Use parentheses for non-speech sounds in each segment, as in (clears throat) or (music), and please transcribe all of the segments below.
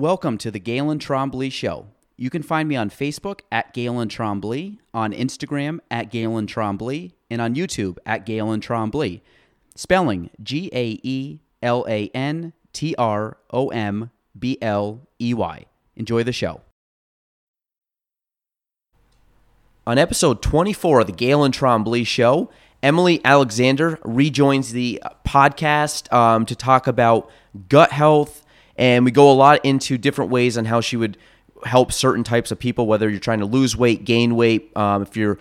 Welcome to the Gaelan Trombley Show. You can find me on Facebook at Gaelan Trombley, on Instagram at Gaelan Trombley, and on YouTube at Gaelan Trombley. Spelling G A E L A N T R O M B L E Y. Enjoy the show. On episode 24 of the Gaelan Trombley Show, Emily Alexander rejoins the podcast um, to talk about gut health, and we go a lot into different ways on how she would help certain types of people, whether you're trying to lose weight, gain weight, um, if you're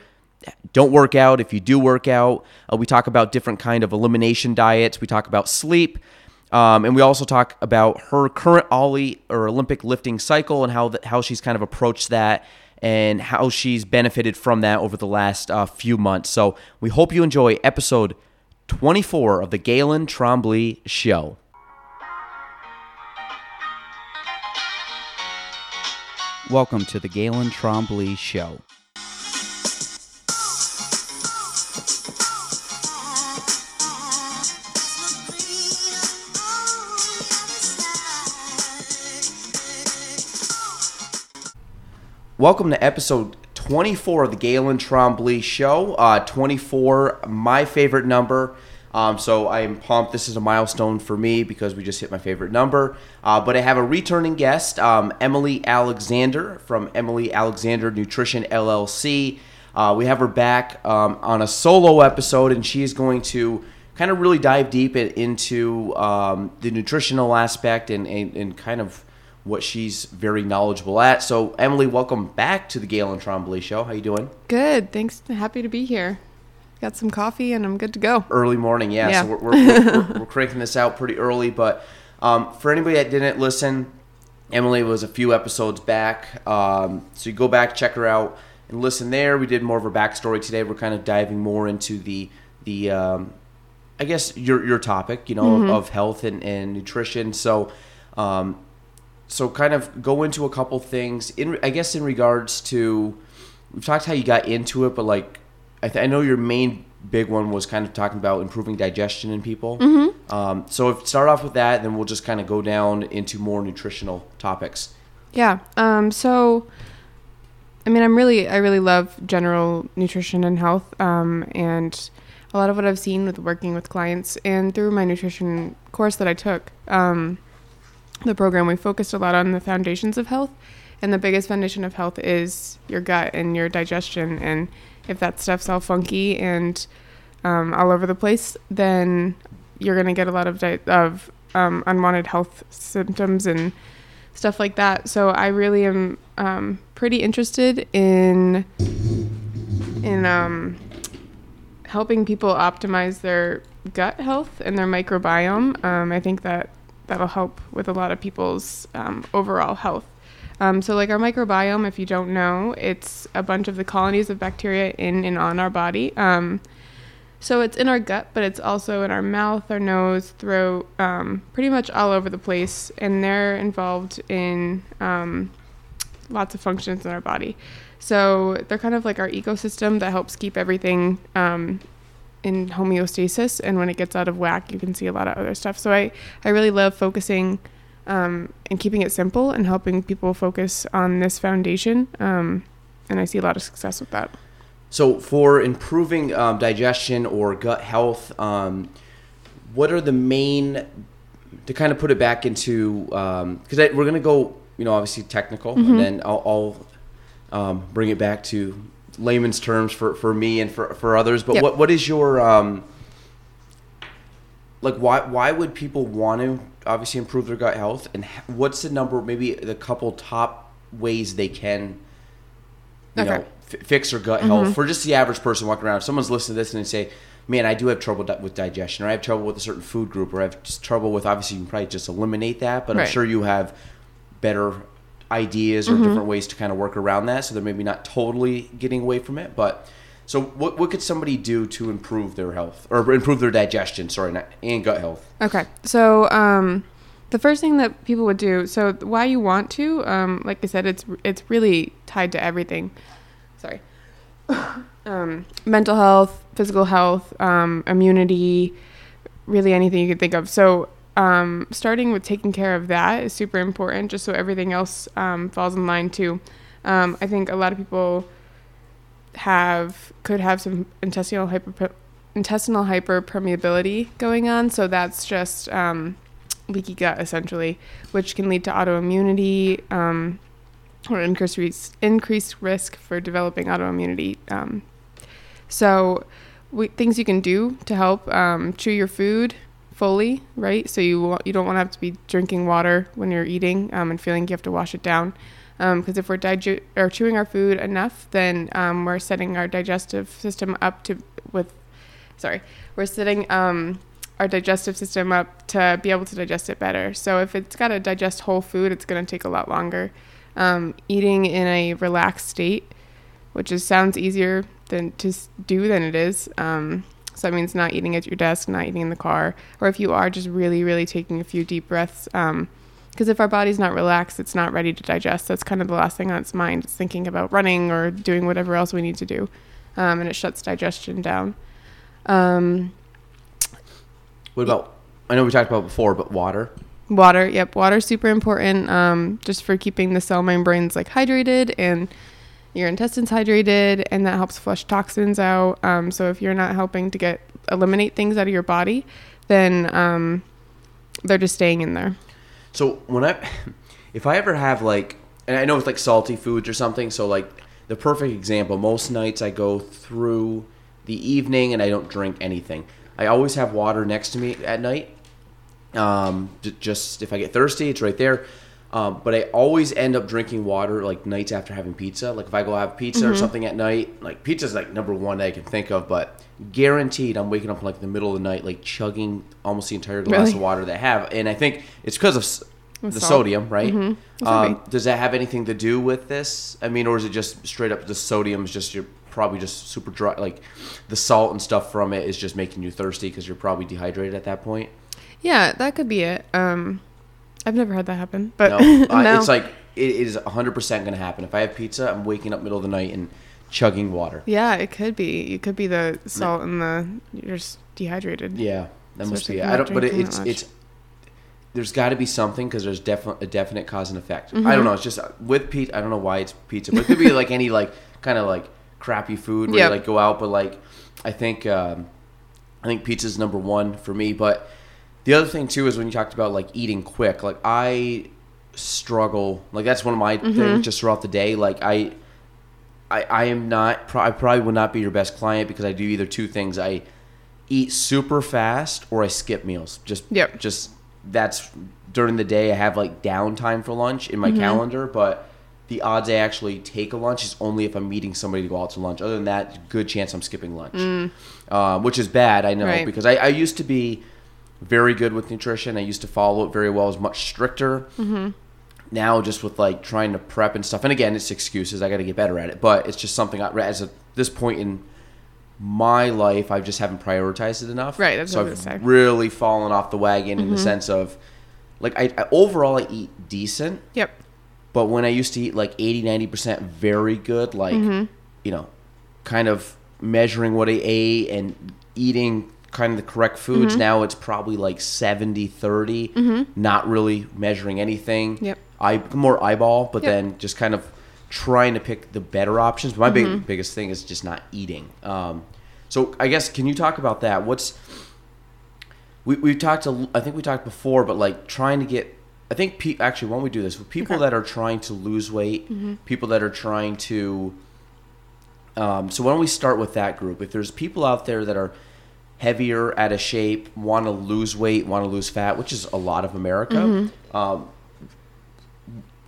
don't work out, if you do work out. Uh, we talk about different kind of elimination diets. We talk about sleep. Um, and we also talk about her current Oly or Olympic lifting cycle and how the, how she's kind of approached that and how she's benefited from that over the last uh, few months. So we hope you enjoy episode 24 of the Gaelan Trombley Show. Welcome to the Gaelan Trombley Show. Welcome to episode 24 of the Gaelan Trombley Show. Uh, 24, my favorite number. Um, so I am pumped. This is a milestone for me because we just hit my favorite number. Uh, but I have a returning guest, um, Emily Alexander from Emily Alexander Nutrition LLC. Uh, we have her back um, on a solo episode, and she is going to kind of really dive deep in, into um, the nutritional aspect and, and, and kind of what she's very knowledgeable at. So, Emily, welcome back to the Gaelan Trombley Show. How you doing? Good. Thanks. Happy to be here. Got some coffee and I'm good to go. Early morning, yeah. Yeah. So we're, we're, we're, we're (laughs) cranking this out pretty early. But um, for anybody that didn't listen, Emily was a few episodes back. Um, so you go back, check her out, and listen there. We did more of her backstory today. We're kind of diving more into the the um, I guess your your topic, you know, of, of health and, and nutrition. So um, so kind of go into a couple things in I guess in regards to we've talked how you got into it, but like I, th- I know your main big one was kind of talking about improving digestion in people. Mm-hmm. Um, so if start off with that, then we'll just kind of go down into more nutritional topics. Yeah. Um, so, I mean, I'm really, I really love general nutrition and health. Um, and a lot of what I've seen with working with clients and through my nutrition course that I took, um, the program, we focused a lot on the foundations of health. And the biggest foundation of health is your gut and your digestion. And if that stuff's all funky and um, all over the place, then you're going to get a lot of di- of um, unwanted health symptoms and stuff like that. So I really am um, pretty interested in in um, helping people optimize their gut health and their microbiome. Um, I think that that'll help with a lot of people's um, overall health. Um, so, like our microbiome, if you don't know, it's a bunch of the colonies of bacteria in and on our body. Um, so it's in our gut, but it's also in our mouth, our nose, throat, um, pretty much all over the place, and they're involved in um, lots of functions in our body. So they're kind of like our ecosystem that helps keep everything um, in homeostasis. And when it gets out of whack, you can see a lot of other stuff. So I, I really love focusing um, and keeping it simple and helping people focus on this foundation. Um, and I see a lot of success with that. So for improving um, digestion or gut health, um, what are the main to kind of put it back into because we're going to go, you know, obviously technical, and then I'll, I'll um, bring it back to layman's terms for, for me and for, for others. But Yep. what what is your um, like why why would people want to obviously improve their gut health and what's the number maybe the couple top ways they can you Okay. know f- fix their gut health mm-hmm. for just the average person walking around. If someone's listening to this and they say man i do have trouble di- with digestion or i have trouble with a certain food group or i have just trouble with obviously you can probably just eliminate that but i'm sure you have better ideas or mm-hmm. different ways to kind of work around that so they're maybe not totally getting away from it but so what, what could somebody do to improve their health or improve their digestion sorry not, and gut health Okay. So um, the first thing that people would do, so why you want to, um, like I said, it's it's really tied to everything. Sorry. (laughs) um, mental health, physical health, um, immunity, really anything you could think of. So um, starting with taking care of that is super important, just so everything else um, falls in line too. I think a lot of people have could have some intestinal hyper intestinal hyperpermeability going on, so that's just um, leaky gut essentially, which can lead to autoimmunity um, or increased risk, increased risk for developing autoimmunity. Um, so, we, things you can do to help um, chew your food fully, right? So you you don't want to have to be drinking water when you're eating um, and feeling you have to wash it down. Because um, if we're dig- or chewing our food enough, then um, we're setting our digestive system up to with, sorry, we're setting um, our digestive system up to be able to digest it better. So if it's got to digest whole food, it's going to take a lot longer. Um, eating in a relaxed state, which is sounds easier than to do than it is. Um, so that means not eating at your desk, not eating in the car, or if you are, just really, really taking a few deep breaths. Um, because if our body's not relaxed, it's not ready to digest. That's kind of the last thing on its mind. It's thinking about running or doing whatever else we need to do, um, and it shuts digestion down. Um, what about? I know we talked about before, but water. Water, yep, water's super important. Um, just for keeping the cell membranes like hydrated and your intestines hydrated, and that helps flush toxins out. Um, so if you're not helping to get eliminate things out of your body, then um, they're just staying in there. So when I, (laughs) if I ever have like, and I know it's like salty foods or something. So like the perfect example. Most nights I go through the evening and I don't drink anything. I always have water next to me at night. Um, just if I get thirsty, it's right there. Um, but I always end up drinking water like nights after having pizza. Like if I go have pizza mm-hmm. or something at night, like pizza's like number one I can think of, but guaranteed I'm waking up in like the middle of the night, like chugging almost the entire glass really? of water I have. And I think it's because of the salt. sodium, right? Mm-hmm. Um, does that have anything to do with this? I mean, or is it just straight up the sodium is just you're probably just super dry, like the salt and stuff from it is just making you thirsty because you're probably dehydrated at that point? Yeah, that could be it. Um, I've never had that happen, but no, (laughs) no. it's like it is 100% going to happen. If I have pizza, I'm waking up middle of the night and chugging water. Yeah, it could be. It could be the salt and the you're just dehydrated. Yeah, that must be. I don't. But it, it's it's. There's got to be something because there's definitely a definite cause and effect. Mm-hmm. I don't know. It's just with pizza. I don't know why it's pizza, but it could be like any like kind of like crappy food where yep. you like go out. But like, I think um, I think pizza's number one for me. But the other thing too is when you talked about like eating quick. Like I struggle. Like that's one of my mm-hmm. things just throughout the day. Like I I, I am not. I probably will not be your best client because I do either two things. I eat super fast or I skip meals. Just yep. Just that's during the day. I have like downtime for lunch in my mm-hmm. calendar, but the odds I actually take a lunch is only if I'm meeting somebody to go out to lunch. Other than that, good chance I'm skipping lunch, mm. uh, which is bad. I know right. because I, I, used to be very good with nutrition. I used to follow it very well. I was much stricter. Mm-hmm now just with like trying to prep and stuff and again it's excuses i got to get better at it but it's just something I, as a this point in my life i just haven't prioritized it enough right that's so i've really fallen off the wagon mm-hmm. in the mm-hmm. sense of like I, I, overall i eat decent yep but when i used to eat like 80 90% very good like mm-hmm. you know kind of measuring what i ate and eating kind of the correct foods mm-hmm. now it's probably like 70 30 mm-hmm. not really measuring anything yep eye more eyeball, but yep. then just kind of trying to pick the better options. My mm-hmm. big biggest thing is just not eating. Um, so I guess can you talk about that? What's we we talked to I think we talked before, but like trying to get. I think pe- actually when we do this with people okay. that are trying to lose weight, mm-hmm. people that are trying to. Um, so why don't we start with that group? If there's people out there that are heavier, out of shape, want to lose weight, want to lose fat, which is a lot of America. Mm-hmm. Um,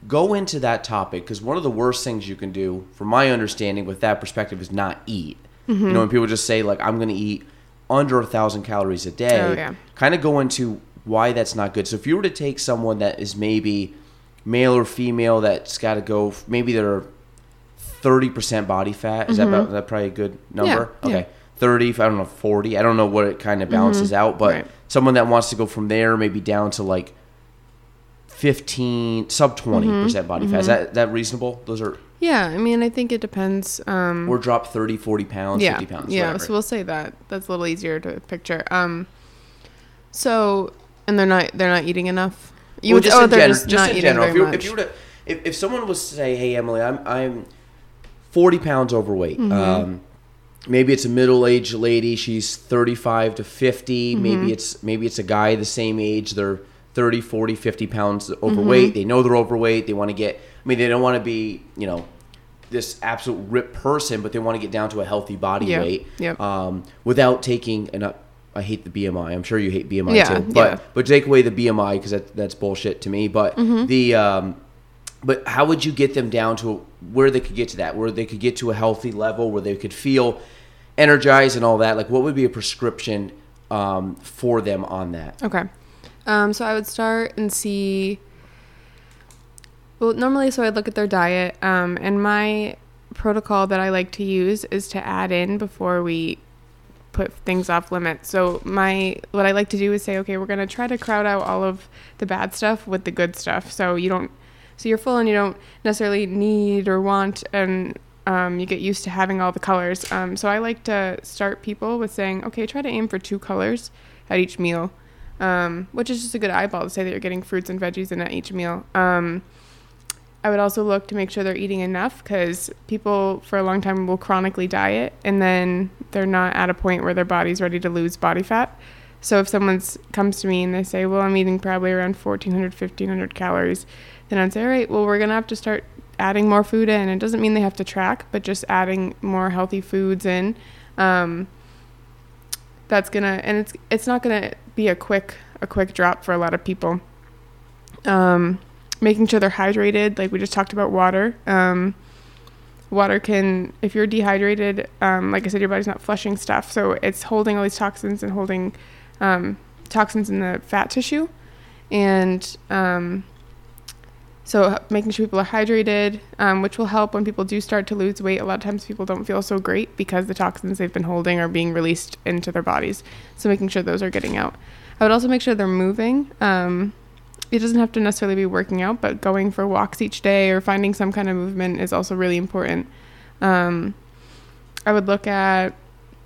go into that topic because one of the worst things you can do, from my understanding, with that perspective, is not eat. Mm-hmm. You know, when people just say like, "I'm going to eat under a thousand calories a day," oh, yeah. kind of go into why that's not good. So if you were to take someone that is maybe male or female that's got to go, maybe they're thirty percent body fat. Is mm-hmm. that about, that probably a good number? Yeah. Okay. Yeah. 30 i don't know 40 i don't know what it kind of balances mm-hmm. out but right. someone that wants to go from there maybe down to like 15 sub 20 mm-hmm. percent body fat. Mm-hmm. Is that that reasonable? Those are yeah. I mean, I think it depends. Um, or drop 30, 40 pounds, yeah, 50 pounds. Yeah. Whatever. So we'll say that. That's a little easier to picture. Um, so And they're not they're not eating enough. You would just oh in they're general, just, just not in eating general. If you, if you were to, if, if someone was to say, "Hey, Emily, I'm I'm 40 pounds overweight," Mm-hmm. um, maybe it's a middle-aged lady. She's 35 to 50. Mm-hmm. Maybe it's maybe it's a guy the same age. They're 30, 40, 50 pounds overweight. Mm-hmm. They know they're overweight. They want to get. I mean, they don't want to be, you know. This absolute ripped person, but they want to get down to a healthy body Yeah. weight Yep. um, without taking and I, I hate the BMI. I'm sure you hate BMI Yeah, too, but yeah. but take away the BMI because that, that's bullshit to me. But Mm-hmm. the um, but how would you get them down to where they could get to that, where they could get to a healthy level, where they could feel energized and all that? Like, what would be a prescription um, for them on that? Okay. Um, so I would start and see. Well, normally, so I'd look at their diet, um, and my protocol that I like to use is to add in before we put things off limits. So my what I like to do is say, okay, we're gonna try to crowd out all of the bad stuff with the good stuff. So you don't, so you're full and you don't necessarily need or want, and um, you get used to having all the colors. Um, so I like to start people with saying, okay, try to aim for two colors at each meal, um, which is just a good eyeball to say that you're getting fruits and veggies in at each meal. Um, I would also look to make sure they're eating enough because people for a long time will chronically diet and then they're not at a point where their body's ready to lose body fat. So if someone comes to me and they say, "Well, I'm eating probably around 1400 1500 calories," then I'd say, "All right, well, we're going to have to start adding more food in. It doesn't mean they have to track, but just adding more healthy foods in. Um, that's gonna and it's it's not gonna be a quick a quick drop for a lot of people. Um, making sure they're hydrated, like we just talked about water. Um, water can, if you're dehydrated, um, like I said, your body's not flushing stuff, so it's holding all these toxins and holding um, toxins in the fat tissue, and um, so making sure people are hydrated, um, which will help when people do start to lose weight. A lot of times people don't feel so great because the toxins they've been holding are being released into their bodies. So making sure those are getting out. I would also make sure they're moving. Um, it doesn't have to necessarily be working out, but going for walks each day or finding some kind of movement is also really important. Um, I would look at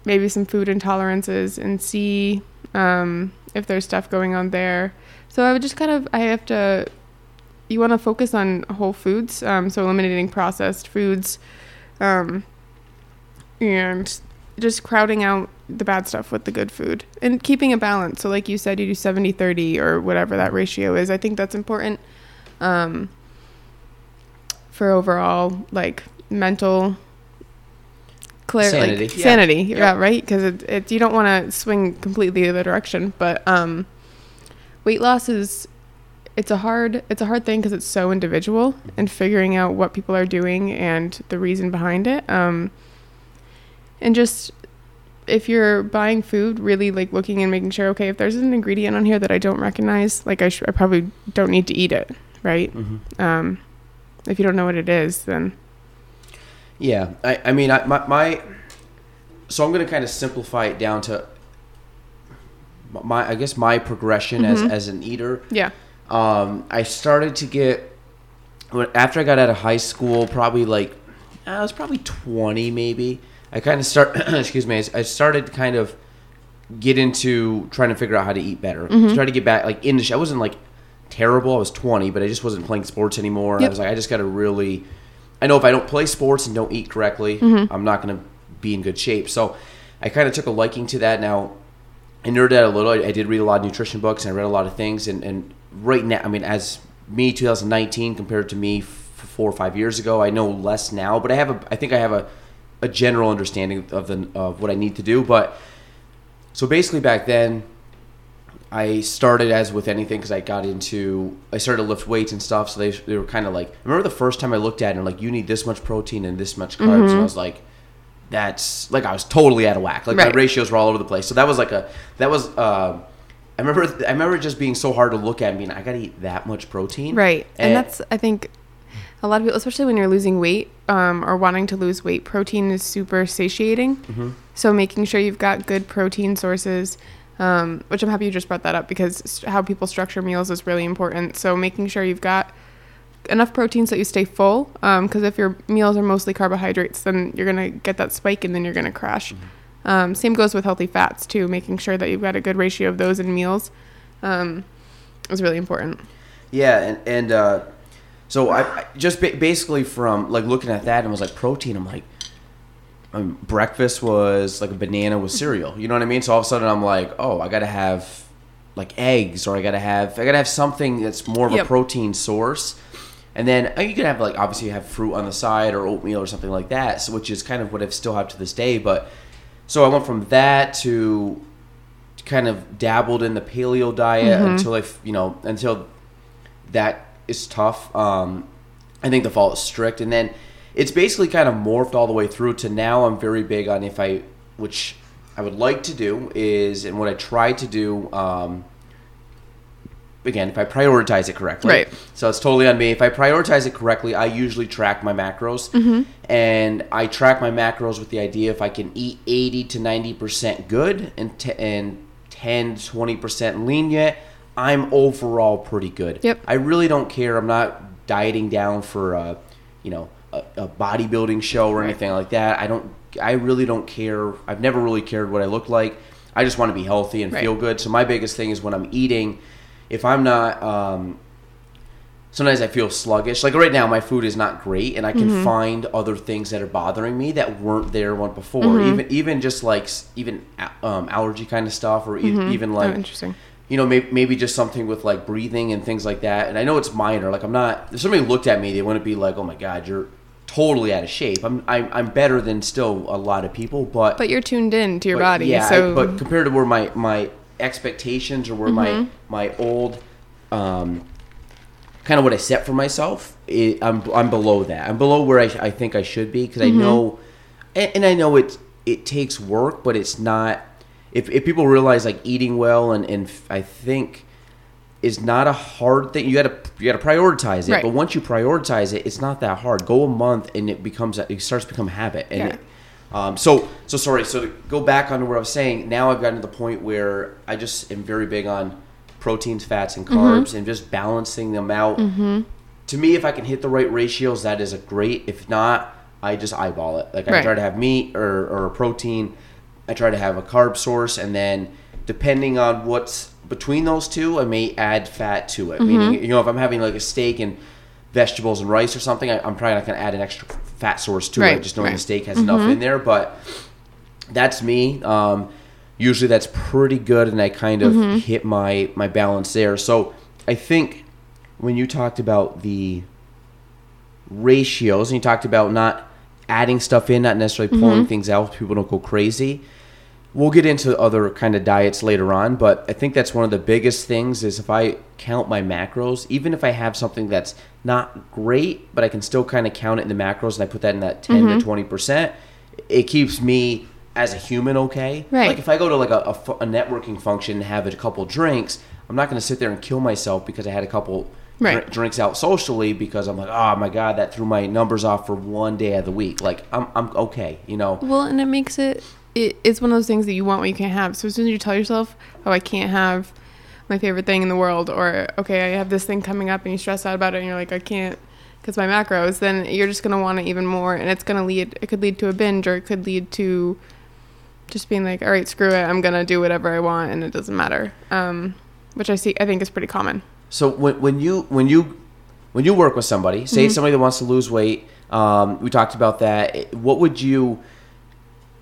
maybe some food intolerances and see um, if there's stuff going on there. So I would just kind of, I have to, you want to focus on whole foods, um, so eliminating processed foods um, and just crowding out the bad stuff with the good food and keeping a balance. So, like you said, you do 70 30 or whatever that ratio is. I think that's important um, for overall, like, mental clarity, Sanity. like Yeah. sanity Yep. yeah right because it, it you don't want to swing completely the other direction but um weight loss is it's a hard it's a hard thing because it's so individual and figuring out what people are doing and the reason behind it um and just if you're buying food really like looking and making sure okay if there's an ingredient on here that i don't recognize like i, sh- I probably don't need to eat it right Mm-hmm. um if you don't know what it is then Yeah, I, I mean, I, my, my, so I'm going to kind of simplify it down to my, I guess my progression as, as an eater. yeah Um, I started to get, after I got out of high school, probably like, I was probably 20 maybe. I kind of start, (clears throat) excuse me, I started to kind of get into trying to figure out how to eat better. Try to get back, like, in the. I wasn't like terrible. I was 20, but I just wasn't playing sports anymore. I was like, I just got to really, I know if I don't play sports and don't eat correctly, Mm-hmm. I'm not going to be in good shape. So I kind of took a liking to that. Now, I nerded out a little. I, I did read a lot of nutrition books and I read a lot of things. And, and right now, I mean, as me 2019 compared to me f- four or five years ago, I know less now, but I have a, I think I have a, a general understanding of the of what I need to do. But so basically, back then, I started as with anything because I got into I started to lift weights and stuff. So they they were kind of like I remember the first time I looked at it and like you need this much protein and this much carbs and I was like that's like I was totally out of whack. Like my ratios were all over the place. So that was like a that was uh, I remember I remember it just being so hard to look at and being I got to eat that much protein. Right. And, And- that's, I think, a lot of people, especially when you're losing weight um, or wanting to lose weight, protein is super satiating. Mm-hmm. So making sure you've got good protein sources, um, which I'm happy you just brought that up because how people structure meals is really important. So making sure you've got enough protein so that you stay full. Because if your meals are mostly carbohydrates, then you're going to get that spike and then you're going to crash. Um, same goes with healthy fats too, making sure that you've got a good ratio of those in meals. Um, is really important. Yeah, and and uh, so I, I just ba- basically from like looking at that and was like protein. I'm like, um, breakfast was like a banana with cereal. You know what I mean? So all of a sudden I'm like, oh, I gotta have like eggs, or I gotta have I gotta have something that's more of Yep. a protein source. And then uh, you can have like obviously you have fruit on the side or oatmeal or something like that, so, which is kind of what I've still have to this day. But so I went from that to kind of dabbled in the paleo diet until I, you know, until that is tough. Um, I think the fall is strict, and then it's basically kind of morphed all the way through to now. I'm very big on if I, which I would like to do is, and what I try to do. Um, again, if I prioritize it correctly, Right. So it's totally on me. If I prioritize it correctly, I usually track my macros, mm-hmm. and I track my macros with the idea if I can eat eighty to ninety percent good and t- and 10 20 percent lenient, I'm overall pretty good. Yep. I really don't care. I'm not dieting down for a, you know, a, a bodybuilding show or anything like that. I don't. I really don't care. I've never really cared what I look like. I just want to be healthy and Right. feel good. So my biggest thing is when I'm eating, if I'm not. Um, sometimes I feel sluggish. Like right now, my food is not great, and I can find other things that are bothering me that weren't there one before. Even even just like even um, allergy kind of stuff, or e- even oh, like interesting. you know maybe, maybe just something with like breathing and things like that. And I know it's minor. Like I'm not. If somebody looked at me, they wouldn't be like, "Oh my god, you're." Totally out of shape. I'm, I'm I'm better than still a lot of people, but But you're tuned in to your but, body, Yeah, so I- but compared to where my my expectations or where my Mm-hmm. my old um, kind of what I set for myself, it, I'm I'm below that. I'm below where I, I think I should be because Mm-hmm. I know, and, and I know it it takes work, but it's not. If, if people realize like eating well and and I think is not a hard thing. You gotta you gotta prioritize it, Right. but once you prioritize it, it's not that hard. Go a month and it becomes it starts to become a habit. And Yeah. it, um, so so sorry. So to go back onto where I was saying, now I've gotten to the point where I just am very big on proteins, fats, and carbs, Mm-hmm. and just balancing them out. To me, if I can hit the right ratios, that is a great. If not, I just eyeball it. Like I Right. try to have meat or, or a protein. I try to have a carb source, and then depending on what's between those two, I may add fat to it. Meaning, you know, if I'm having like a steak and vegetables and rice or something, I, I'm probably not going to add an extra fat source to it, Right, just knowing the steak has enough in there. But that's me. Um, usually, that's pretty good, and I kind of Mm-hmm. hit my my balance there. So I think when you talked about the ratios and you talked about not adding stuff in, not necessarily pulling Mm-hmm. things out, people don't go crazy. We'll get into other kind of diets later on, but I think that's one of the biggest things is if I count my macros, even if I have something that's not great, but I can still kind of count it in the macros and I put that in that 10 Mm-hmm. to 20%, it keeps me as a human okay. Right. Like if I go to like a, a a networking function and have a couple drinks, I'm not going to sit there and kill myself because I had a couple Right. dr- drinks out socially because I'm like, oh my god, that threw my numbers off for one day of the week. Like I'm I'm okay, you know. Well, and it makes it, it it's one of those things that you want what you can't have. So as soon as you tell yourself, oh, I can't have my favorite thing in the world, or okay, I have this thing coming up, and you stress out about it, and you're like, I can't because my macros, then you're just gonna want it even more, and it's gonna lead. It could lead to a binge, or it could lead to just being like, all right, screw it, I'm gonna do whatever I want, and it doesn't matter. Um, which I see, I think is pretty common. So when when you when you when you work with somebody, say Mm-hmm. somebody that wants to lose weight, um, we talked about that. What would you?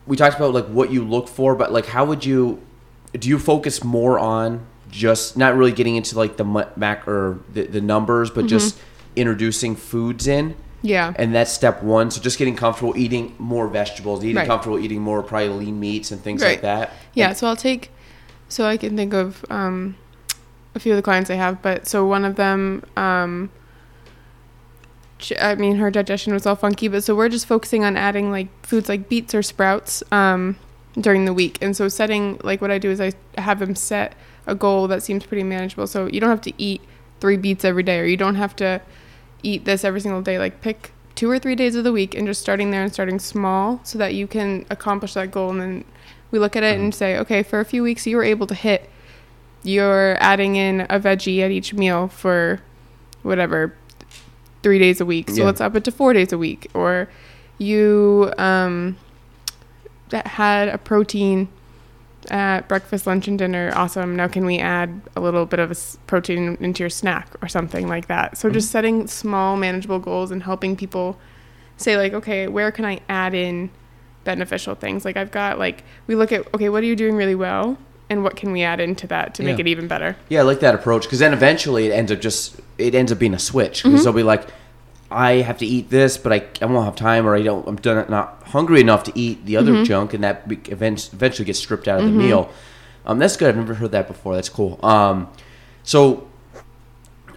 We talked about like what you look for, but like how would you? Do you focus more on just not really getting into like the mac or the, the numbers, but just Mm-hmm. introducing foods in? Yeah. And that's step one. So just getting comfortable eating more vegetables, eating Right. comfortable eating more probably lean meats and things Right. like that. Yeah, so I'll take, so I can think of um, a few of the clients I have, but so one of them, um, I mean, her digestion was all funky, but so we're just focusing on adding like foods like beets or sprouts um, during the week. And so setting, like what I do is I have them set a goal that seems pretty manageable. So you don't have to eat three beets every day, or you don't have to eat this every single day. Like pick two or three days of the week and just starting there and starting small so that you can accomplish that goal. And then we look at it and say, okay, for a few weeks you were able to hit. You're adding in a veggie at each meal for whatever three days a week. So Yeah. let's up it to four days a week. Or you um, that had a protein at breakfast, lunch, and dinner. Awesome. Now, can we add a little bit of a s- protein into your snack or something like that? So, just mm-hmm. setting small, manageable goals and helping people say, like, okay, where can I add in beneficial things? Like, I've got, like, we look at, okay, what are you doing really well? And what can we add into that to make Yeah. it even better? Yeah, I like that approach because then eventually it ends up just it ends up being a switch because mm-hmm. they'll be like, I have to eat this, but I, I won't have time or I don't I'm done, not hungry enough to eat the other junk, and that eventually gets stripped out of the meal. Um, that's good. I've never heard that before. That's cool. Um, so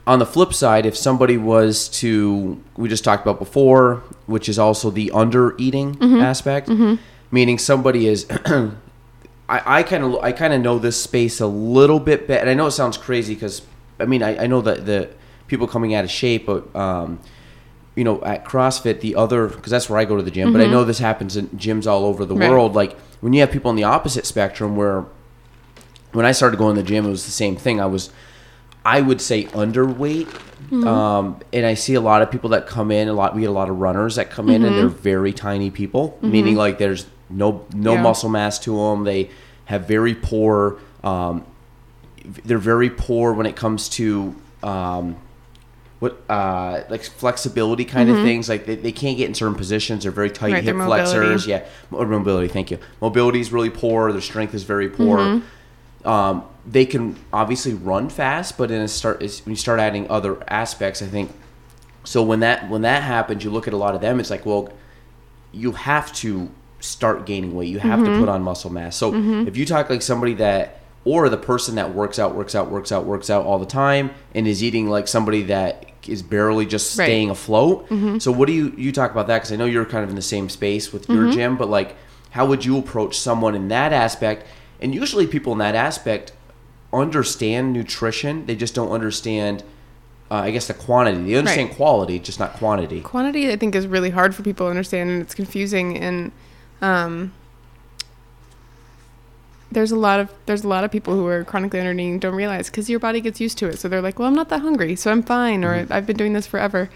on the flip side, if somebody was to, we just talked about before, which is also the under eating aspect, meaning somebody is. (clears throat) I kind of I kind of know this space a little bit better. And I know it sounds crazy because I mean I, I know that the people coming out of shape, but um, you know at CrossFit the other because that's where I go to the gym. But I know this happens in gyms all over the Right. world. Like when you have people on the opposite spectrum, where when I started going to the gym, it was the same thing. I was I would say underweight. Um, and I see a lot of people that come in. A lot we get a lot of runners that come in, and they're very tiny people, meaning like there's no no Yeah. muscle mass to them. They have very poor. Um, they're very poor when it comes to um, what uh, like flexibility kind of things. Like they, they can't get in certain positions. They're very tight Right, hip flexors. Yeah, Mo- mobility. Thank you. Mobility is really poor. Their strength is very poor. Um, they can obviously run fast, but in a start when you start adding other aspects, I think. So when that when that happens, you look at a lot of them. It's like, well, you have to start gaining weight. You have to put on muscle mass. So if you talk like somebody that, or the person that works out, works out, works out, works out all the time, and is eating like somebody that is barely just Right. staying afloat. So what do you you talk about that? Because I know you're kind of in the same space with your gym, but like, how would you approach someone in that aspect? And usually, people in that aspect understand nutrition. They just don't understand. Uh, I guess the quantity. They understand Right. quality, just not quantity. quantity i think is really hard for people to understand and it's confusing and um, there's a lot of there's a lot of people who are chronically under eating don't realize because your body gets used to it. So they're like well i'm not that hungry so i'm fine or i've been doing this forever.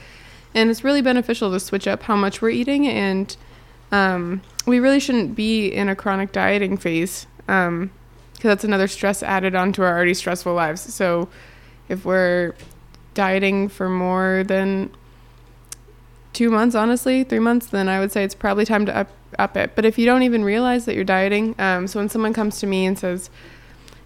And it's really beneficial to switch up how much we're eating and um, we really shouldn't be in a chronic dieting phase because that's another stress added onto our already stressful lives. So if we're dieting for more than two months, honestly, three months, then I would say it's probably time to up, up it. But if you don't even realize that you're dieting, um, so when someone comes to me and says,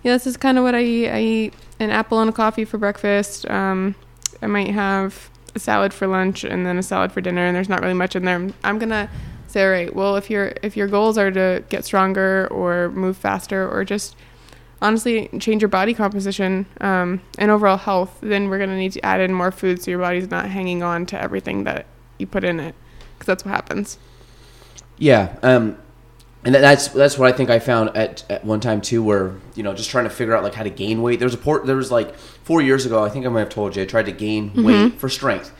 "Yeah, this is kind of what I eat. I eat an apple and a coffee for breakfast. Um, I might have a salad for lunch and then a salad for dinner, and there's not really much in there." I'm gonna say, "All right, well, if your if your goals are to get stronger or move faster or just honestly change your body composition um, and overall health, then we're gonna need to add in more food so your body's not hanging on to everything that you put in it, because that's what happens. Yeah, um, and that's that's what I think I found at, at one time too, where you know just trying to figure out like how to gain weight. There was a port. There was like four years ago. I think I might have told you. I tried to gain Mm-hmm. weight for strength.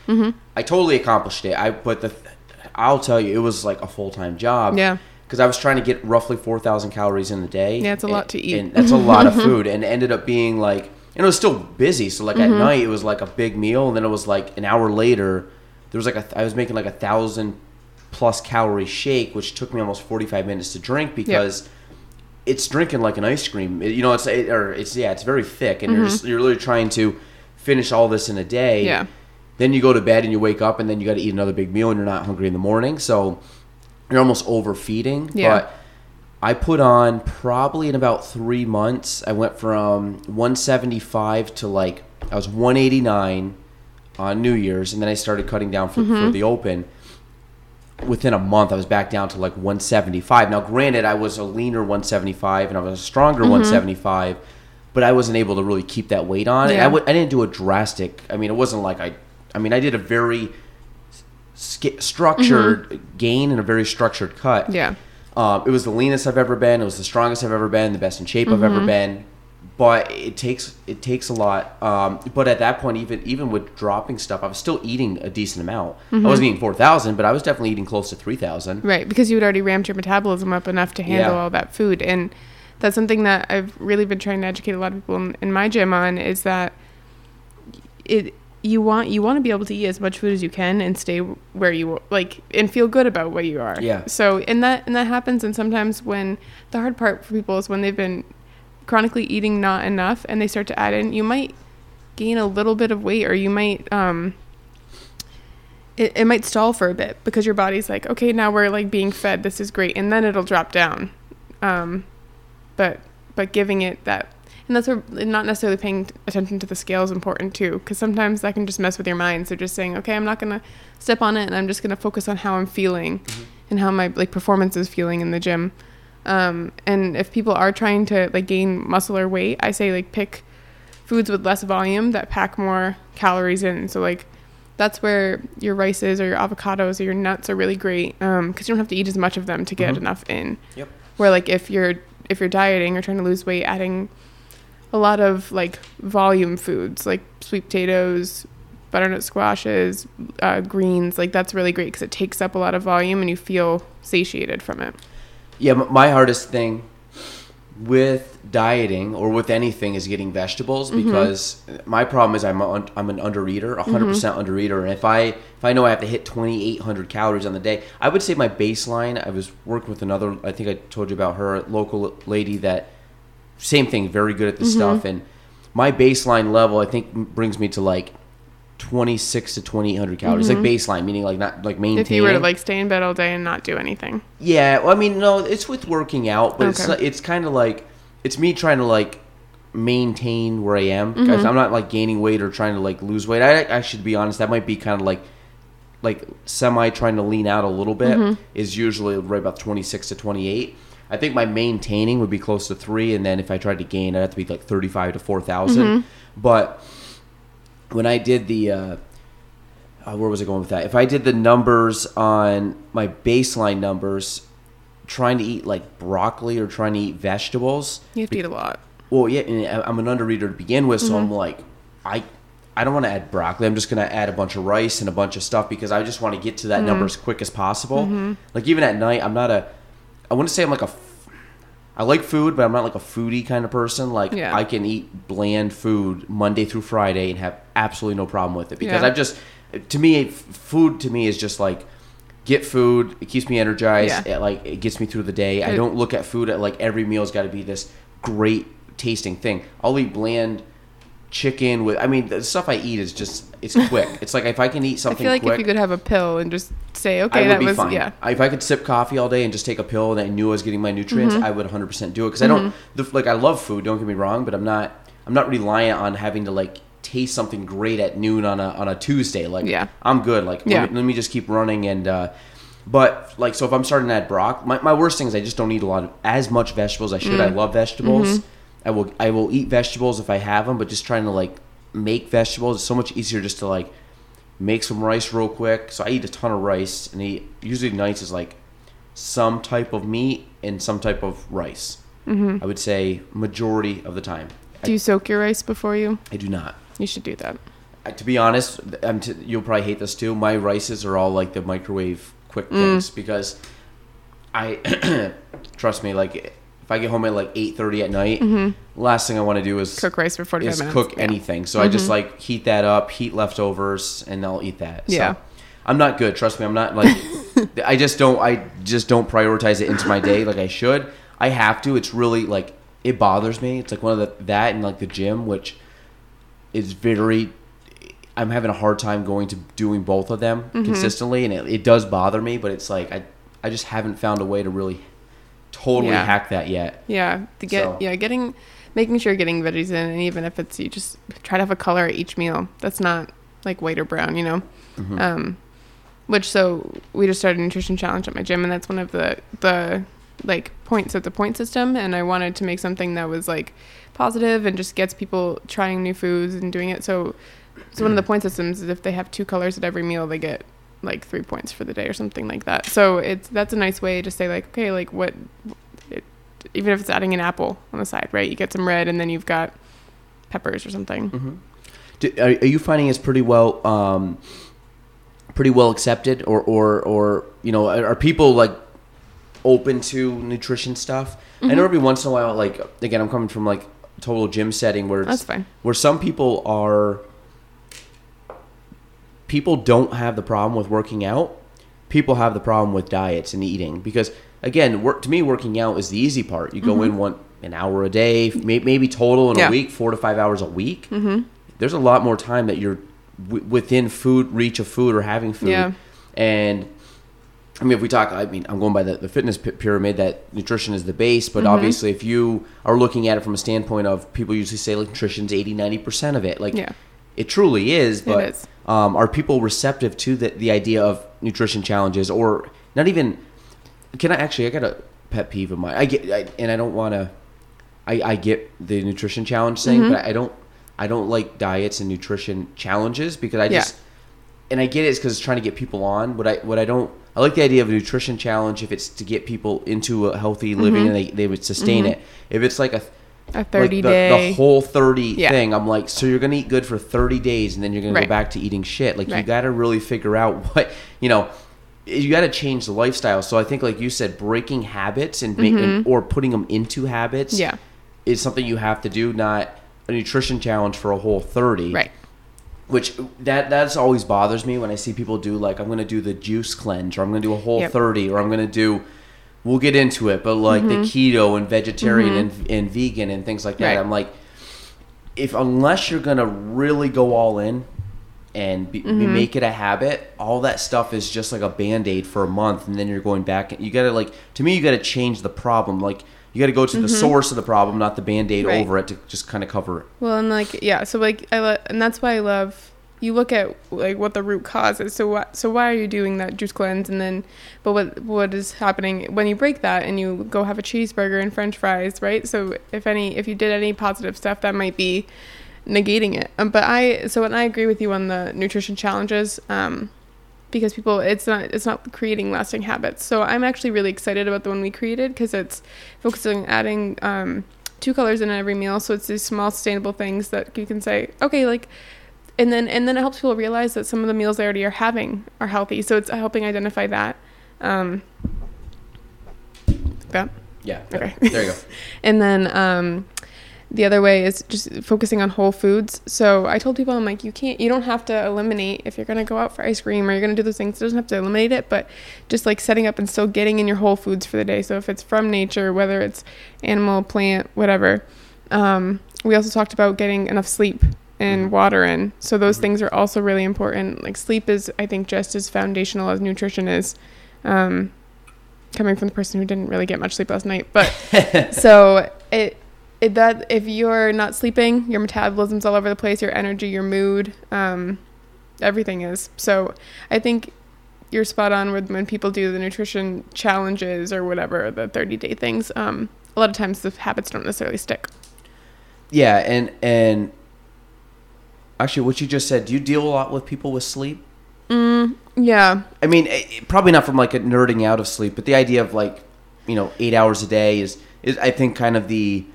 I totally accomplished it. I but the I'll tell you, it was like a full time job. Yeah. Because I was trying to get roughly four thousand calories in a day. Yeah, it's a and- lot to eat. and that's a (laughs) lot of food. And it ended up being like, and it was still busy. So like Mm-hmm. at night, it was like a big meal, and then it was like an hour later, there was like a I was making like a thousand plus calorie shake, which took me almost forty five minutes to drink because it's drinking like an ice cream. It- you know, it's it, or it's yeah, it's very thick, and you're just you're literally trying to finish all this in a day. Mm-hmm. Yeah. Then you go to bed and you wake up, and then you got to eat another big meal, and you're not hungry in the morning, so you're almost overfeeding. Yeah. But I put on probably in about three months. I went from 175 to like I was 189 on New Year's, and then I started cutting down for, Mm-hmm. for the Open. Within a month, I was back down to like 175. Now, granted, I was a leaner 175 and I was a stronger Mm-hmm. 175, but I wasn't able to really keep that weight on. I Yeah. w- I didn't do a drastic. I mean, it wasn't like I. I mean, I did a very sk- structured gain and a very structured cut. Mm-hmm. Yeah. Um, it was the leanest I've ever been. It was the strongest I've ever been. The best in shape I've ever been. But it takes it takes a lot. Um, but at that point, even even with dropping stuff, I was still eating a decent amount. I wasn't eating four thousand, but I was definitely eating close to three thousand. Right, because you had already ramped your metabolism up enough to handle Yeah. all that food. And that's something that I've really been trying to educate a lot of people in, in my gym on is that it you want you want to be able to eat as much food as you can and stay where you like and feel good about what you are. Yeah. So and that and that happens and sometimes when the hard part for people is when they've been chronically eating not enough and they start to add in, you might gain a little bit of weight or you might um it, it might stall for a bit because your body's like, okay, now we're like being fed, this is great, and then it'll drop down. Um but but giving it that and that's where not necessarily paying attention to the scale is important too because sometimes that can just mess with your mind so just saying okay i'm not going to step on it and i'm just going to focus on how i'm feeling Mm-hmm. and how my like performance is feeling in the gym um, and if people are trying to like gain muscle or weight i say like pick foods with less volume that pack more calories in so like that's where your rices or your avocados or your nuts are really great because you don't have to eat as much of them to get Mhm. enough in Yep. where like if you're if you're dieting or trying to lose weight adding a lot of like volume foods like sweet potatoes butternut squashes uh, greens like that's really great because it takes up a lot of volume and you feel satiated from it Yeah, my hardest thing with dieting or with anything is getting vegetables Mm-hmm. because my problem is I'm a, I'm an undereater, 100% Mm-hmm. undereater, and if I if I know I have to hit 2,800 calories on the day, I would say my baseline. I was working with another. I think I told you about her local lady that same thing, very good at this Mm-hmm. stuff, and my baseline level I think brings me to like 26 to 2,800 calories, like baseline, meaning like not like maintaining. Mm-hmm. if you were to like stay in bed all day and not do anything Yeah, well, I mean, no, it's with working out, but it's Okay. it's kind of like it's me trying to like maintain where I am. Mm-hmm. Guys, I'm not like gaining weight or trying to like lose weight. I, I should be honest. That might be kind of like like semi trying to lean out a little bit Mm-hmm. is usually right about 26 to 28. I think my maintaining would be close to three, and then if I tried to gain, I'd have to be like 35 to 4,000. Mm-hmm. But when I did the uh, uh, where was I going with that? If I did the numbers on my baseline numbers, trying to eat like broccoli or trying to eat vegetables, you have to eat a lot well, yeah, I'm an undereater to begin with, so I'm like, I, I don't want to add broccoli. I'm just gonna add a bunch of rice and a bunch of stuff because I just want to get to that number as quick as possible. Like even at night, I'm not a, I wouldn't say I'm like a, I like food, but I'm not like a foodie kind of person. Like Yeah. I can eat bland food Monday through Friday and have absolutely no problem with it because Yeah. I've just, to me, food to me is just like. Get food. It keeps me energized. Yeah. It, like it gets me through the day. I don't look at food at like every meal's got to be this great tasting thing. I'll eat bland chicken with. I mean, the stuff I eat is just it's quick. (laughs) it's like if I can eat something i feel like quick, if you could have a pill and just say I okay that be was fine. yeah If I could sip coffee all day and just take a pill and I knew I was getting my nutrients, Mm-hmm. I would 100% do it because I don't the, like I love food. Don't get me wrong, but I'm not I'm not reliant on having to like taste something great at noon on a on a Tuesday. Like Yeah. I'm good. Like Yeah. let, me, let me just keep running and. uh but like, so if I'm starting to add brock, my, my worst thing is I just don't eat a lot of as much vegetables as I should. I Mm. love vegetables. I will I will eat vegetables if I have them, but just trying to like make vegetables is so much easier just to like make some rice real quick. So I eat a ton of rice, and eat usually nights is like some type of meat and some type of rice. Mm-hmm. I would say majority of the time. do you soak your rice before you I do not. you should do that I, to be honest, I'm t- you'll probably hate this too. My rices are all like the microwave quick Mm. things because I (clears throat) trust me. Like if I get home at like eight thirty at night, last thing I want to do is Mm-hmm. cook rice for 45 is minutes cook Yeah. anything. So I just like heat that up, heat leftovers, and I'll eat that. So, Yeah. I'm not good. Trust me. I'm not like. (laughs) I just don't. I just don't prioritize it into my day like I should. I have to. It's really like it bothers me. It's like one of the that and like the gym, which is very. I'm having a hard time going to doing both of them Mm-hmm. consistently, and it, it does bother me. But it's like I, I just haven't found a way to really, totally Yeah. hack that yet. Yeah, to get So- yeah, getting making sure you're getting veggies in, and even if it's you just try to have a color at each meal. That's not like white or brown, you know. Mm-hmm. Um, which so we just started a nutrition challenge at my gym, and that's one of the the like points of the point system. And I wanted to make something that was like positive and just gets people trying new foods and doing it. So so one of the point systems is if they have two colors at every meal, they get like three points for the day or something like that. So it's that's a nice way to say like okay, like what it, even if it's adding an apple on the side, right? You get some red and then you've got peppers or something. Mm-hmm. Do, are, are you finding it's pretty well, um, pretty well accepted, or or or you know, are, people like open to nutrition stuff? I Mm-hmm. know every once in a while, like again, I'm coming from like total gym setting where it's, That's fine. where some people are people don't have the problem with working out. People have the problem with diets and eating because again, work to me working out is the easy part. You go in one an hour a day, may, maybe total in Yeah. a week, 4 to 5 hours a week. Mm-hmm. There's a lot more time that you're w- within food reach of food or having food. Yeah. And I mean, if we talk, I mean, I'm going by the, the fitness p- pyramid that nutrition is the base, Mm-hmm. but obviously, if you are looking at it from a standpoint of people usually say like nutrition's 80, 90% of it, like Yeah. it truly is, but is. Um, are people receptive to the, the idea of nutrition challenges or not even, can I actually, I got a pet peeve of mine. I get, I, and I don't want to, I, I get the nutrition challenge thing, Mm-hmm. but I don't, I don't like diets and nutrition challenges because I Yeah. just, and I get it because it's trying to get people on. What I what I don't I like the idea of a nutrition challenge if it's to get people into a healthy living and they, they would sustain it. If it's like a A like 30 the, day. the whole thirty Yeah. thing, I'm like, so you're gonna eat good for thirty days and then you're gonna go back to eating shit. Like you got to really figure out (laughs) what you know. You got to change the lifestyle. So I think, like you said, breaking habits and, and or putting them into habits, Mm-hmm. Yeah. is something you have to do. Not a nutrition challenge for a whole thirty, right. which that that's always bothers me when I see people do like I'm gonna do the juice cleanse or I'm gonna do a whole Yep. 30 or I'm gonna do we'll get into it but like Mm-hmm. the keto and vegetarian and, and vegan and things like that Right. I'm like if unless you're gonna really go all in and be, Mm-hmm. make it a habit all that stuff is just like a band-aid for a month and then you're going back you gotta like to me you gotta change the problem like you gotta go to the source of the problem not the band-aid Mm-hmm. Right. over it to just kind of cover it Well, and like yeah, so like I lo- and that's why I love you look at like what the root cause is. So what so why are you doing that juice cleanse and then but what what is happening when you break that and you go have a cheeseburger and french fries, right? So if any if you did any positive stuff that might be negating it. Um, but I so and I agree with you on the nutrition challenges um because people it's not it's not creating lasting habits. So I'm actually really excited about the one we created because it's focusing on adding um, two colors in every meal. So it's these small sustainable things that you can say, okay, like, and then and then it helps people realize that some of the meals they already are having are healthy. So it's helping identify that. Um, that. yeah Okay. there you go (laughs) And then um, the other way is just focusing on whole foods. So I told people, I'm like, you can't, you don't have to eliminate if you're going to go out for ice cream or you're going to do those things. It doesn't have to eliminate it, but just like setting up and still getting in your whole foods for the day. So if it's from nature, whether it's animal, plant, whatever. Um, we also talked about getting enough sleep and water in. So those things are also really important. Like sleep is, I think, just as foundational as nutrition is. Um, coming from the person who didn't really get much sleep last night, but (laughs) so it, it that if you're not sleeping, your metabolism's all over the place, your energy, your mood, um, everything is. So I think you're spot on with when people do the nutrition challenges or whatever, the 30 day things. Um, a lot of times the habits don't necessarily stick. Yeah, and and actually, what you just said, do you deal a lot with people with sleep? Mm, yeah. I mean, eh, eh, probably not from like a nerding out of sleep, but the idea of like, you know, eight hours a day is is I think kind of the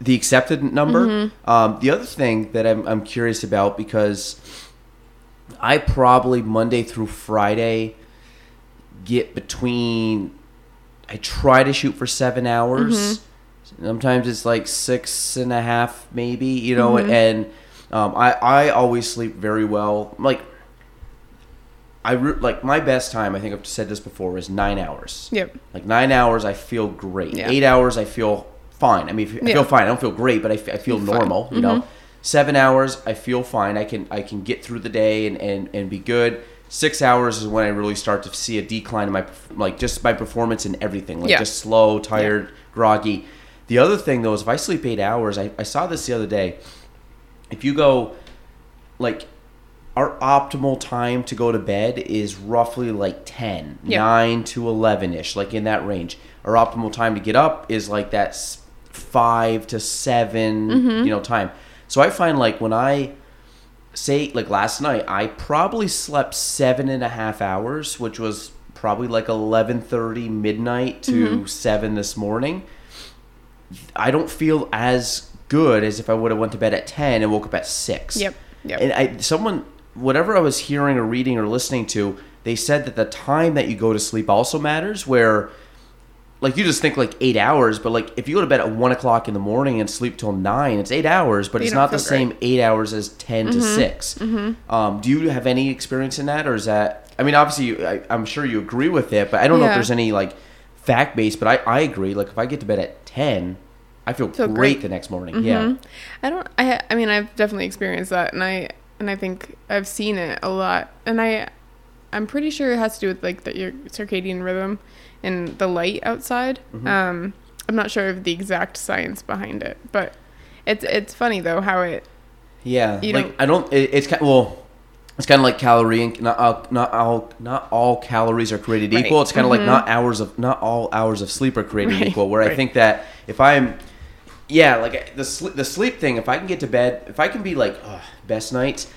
the accepted number. Um, the other thing that I'm I'm curious about because I probably Monday through Friday get between. I try to shoot for seven hours. Sometimes it's like six and a half, maybe you know, and um, I I always sleep very well. Like I re- like my best time. I think I've said this before is nine hours. Yep. Like nine hours, I feel great. Yeah. Eight hours, I feel fine. I mean, I Yeah. feel fine. I don't feel great, but I, f- I feel. Mm-hmm. normal. You know, seven hours, I feel fine. I can I can get through the day and and, and be good. Six hours is when I really start to see a decline in my like just my performance and everything. Like Yeah. just slow, tired, groggy. The other thing though is if I sleep eight hours, I, I saw this the other day. If you go like our optimal time to go to bed is roughly like 10 Yeah. 9 to 11ish like in that range our optimal time to get up is like that 5 to 7 Mm-hmm. you know time so i find like when i say like last night i probably slept seven and a half hours which was probably like 11.30 midnight to Mm-hmm. 7 this morning i don't feel as good as if i would have went to bed at 10 and woke up at 6 Yep. Yep. and I someone whatever I was hearing or reading or listening to, they said that the time that you go to sleep also matters. Where like you just think like eight hours, but like if you go to bed at one o'clock in the morning and sleep till nine, it's eight hours, but You it's don't the great. same eight hours as 10 to 6 Um, do you have any experience in that, or is that? I mean, obviously, you, I, I'm sure you agree with it, but I don't know if there's any like fact based. But I, I agree. Like if I get to bed at ten, I feel, great, great. the next morning. Yeah, Mhm. I don't. I. I mean, I've definitely experienced that, and I and I think I've seen it a lot, and I, I'm pretty sure it has to do with like the, your circadian rhythm and the light outside. Mm-hmm. Um, I'm not sure of the exact science behind it, but it's it's funny though how it. yeah. You like don't- I don't. It, it's kind well. It's kind of like calorie and not all, not all not all calories are created Right. equal. It's kind of like not hours of not all hours of sleep are created Right. equal. Where I think that if I'm yeah, like the sleep the sleep thing. If I can get to bed, if I can be like best nights,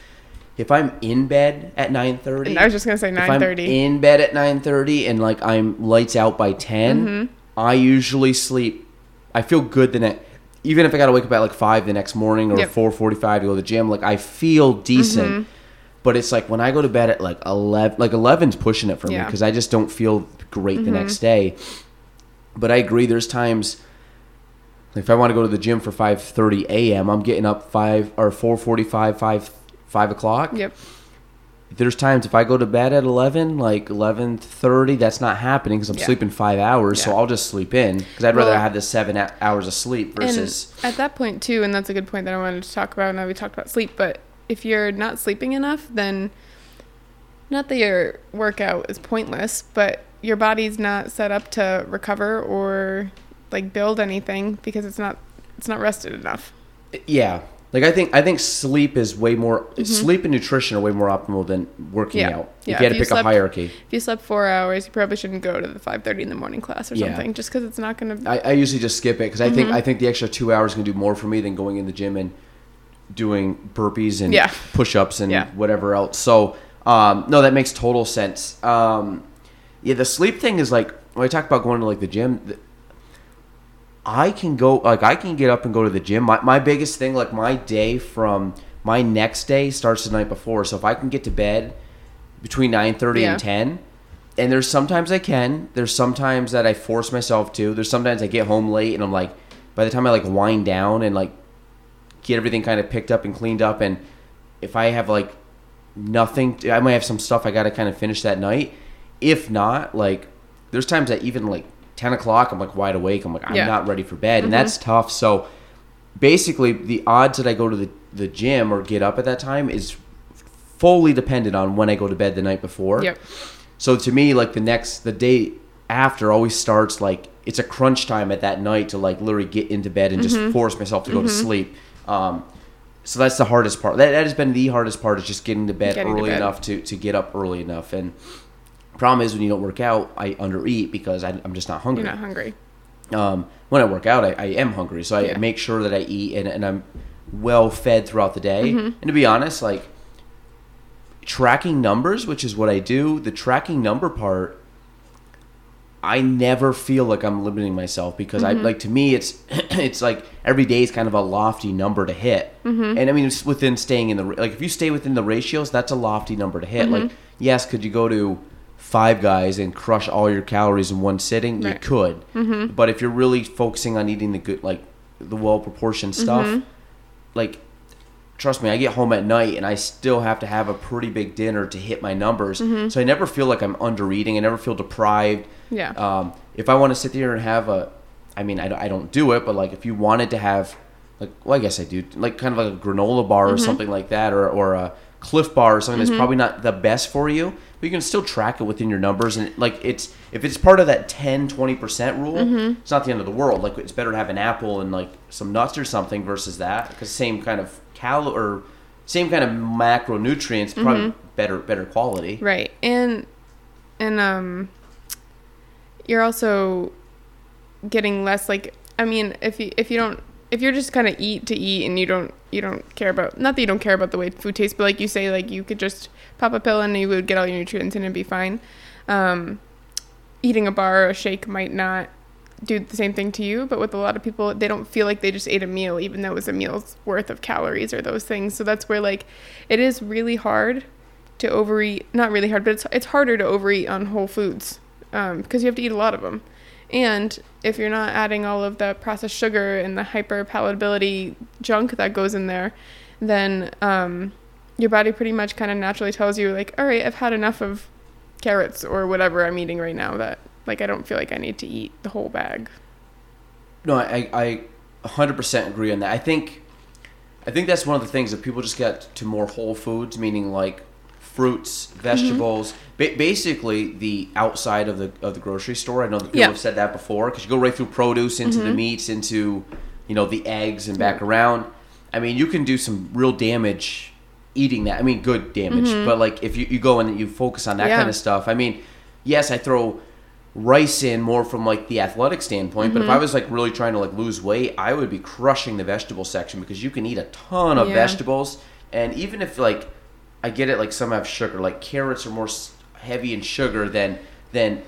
if I'm in bed at nine thirty, I was just gonna say nine thirty. in bed at nine thirty and like I'm lights out by 10 Mm-hmm. I usually sleep. I feel good the next. Even if I got to wake up at like five the next morning or Yep. four forty-five to go to the gym, like I feel decent. Mm-hmm. But it's like when I go to bed at like eleven, like 11's pushing it for me because I just don't feel great Mm-hmm. the next day. But I agree. There's times. If I want to go to the gym for five thirty a.m., I'm getting up five or four forty-five, five five o'clock Yep. there's times if I go to bed at 11, like 11:30, that's not happening because I'm Yeah. sleeping five hours. So I'll just sleep in because I'd rather have the seven hours of sleep versus. And at that point too, and that's a good point that I wanted to talk about. Now we talked about sleep, but if you're not sleeping enough, then not that your workout is pointless, but your body's not set up to recover or like build anything because it's not it's not rested enough. yeah, like I think I think sleep is way more sleep and nutrition are way more optimal than working Mm-hmm. Yeah. out. Yeah, If you had if to pick slept- a hierarchy. If you slept four hours, you probably shouldn't go to the five thirty in the morning class or Yeah. something, just because it's not going to. I, I usually just skip it because I Mm-hmm. think I think the extra two hours can do more for me than going in the gym and doing burpees and Yeah. push-ups and Yeah. whatever else. So um, no, that makes total sense. Um, yeah, the sleep thing is like when I talk about going to like the gym. th- I can go like I can get up and go to the gym. My my biggest thing like my day from my next day starts the night before. So if I can get to bed between nine thirty Yeah. and ten, and there's sometimes I can. There's sometimes that I force myself to. There's sometimes I get home late and I'm like, by the time I like wind down and like get everything kind of picked up and cleaned up, and if I have like nothing, I might have some stuff I got to kind of finish that night. If not, like there's times that even like ten o'clock, I'm like wide awake. I'm like I'm Yeah. not ready for bed, and that's mm-hmm. tough. So basically, the odds that I go to the the gym or get up at that time is fully dependent on when I go to bed the night before. Yep. So to me, like the next, the day after always starts like it's a crunch time at that night to like literally get into bed and just mm-hmm. force myself to go to mm-hmm. sleep. Um, so that's the hardest part. That, that has been the hardest part is just getting to bed Getting to early bed. enough to, to get up early enough. And problem is when you don't work out, I undereat because I, I'm just not hungry. You're not hungry. um, when I work out, I, I am hungry, so I Yeah. make sure that I eat and, and I'm well fed throughout the day. Mm-hmm. And to be honest, like tracking numbers, which is what I do, the tracking number part, I never feel like I'm limiting myself because Mm-hmm. I like to me it's (clears throat) it's like every day is kind of a lofty number to hit, Mm-hmm. and I mean it's within staying in the like if you stay within the ratios, that's a lofty number to hit. Mm-hmm. Like yes, could you go to Five Guys and crush all your calories in one sitting? You Right. Mm-hmm. could, but if you're really focusing on eating the good like the well proportioned stuff, Mm-hmm. like trust me, I get home at night and I still have to have a pretty big dinner to hit my numbers. Mm-hmm. So I never feel like I'm under eating. I never feel deprived. Yeah. Um, if I want to sit there and have a, I mean, I, don't- I don't do it, but like if you wanted to have, like, well, I guess I do, like kind of like a granola bar Mm-hmm. or something like that, or, or a Clif Bar or something that's probably not the best for you, but you can still track it within your numbers. And like it's, if it's part of that 10, 20% rule, Mm-hmm. it's not the end of the world. Like it's better to have an apple and like some nuts or something versus that, because same kind of cal or same kind of macronutrients, probably better, better quality. Right. And and um you're also getting less like I mean, if you if you don't if you're just kind of eat to eat and you don't you don't care about not that you don't care about the way food tastes, but like you say like you could just pop a pill and you would get all your nutrients and be fine. Um eating a bar or a shake might not do the same thing to you, but with a lot of people, they don't feel like they just ate a meal, even though it was a meal's worth of calories or those things. So that's where like it is really hard to overeat. Not really hard, but it's it's harder to overeat on whole foods um, because you have to eat a lot of them. And if you're not adding all of the processed sugar and the hyper palatability junk that goes in there, then um, your body pretty much kind of naturally tells you like, all right, I've had enough of carrots or whatever I'm eating right now. That like I don't feel like I need to eat the whole bag. No, I, I 100% agree on that. I think, I think that's one of the things that people just get to more whole foods, meaning like fruits, mm-hmm. vegetables, ba- basically the outside of the of the grocery store. I know that people Yeah. have said that before because you go right through produce into the mm-hmm. meats, into you know the eggs and back around. I mean, you can do some real damage eating that. I mean, good damage, but like if you, you go and you focus on that Yeah. kind of stuff. I mean, yes, I throw rice in more from like the athletic standpoint, but if I Mm-hmm. was like really trying to like lose weight, I would be crushing the vegetable section because you can eat a ton of Yeah. vegetables, and even if like I get it, like some have sugar, like carrots are more heavy in sugar than than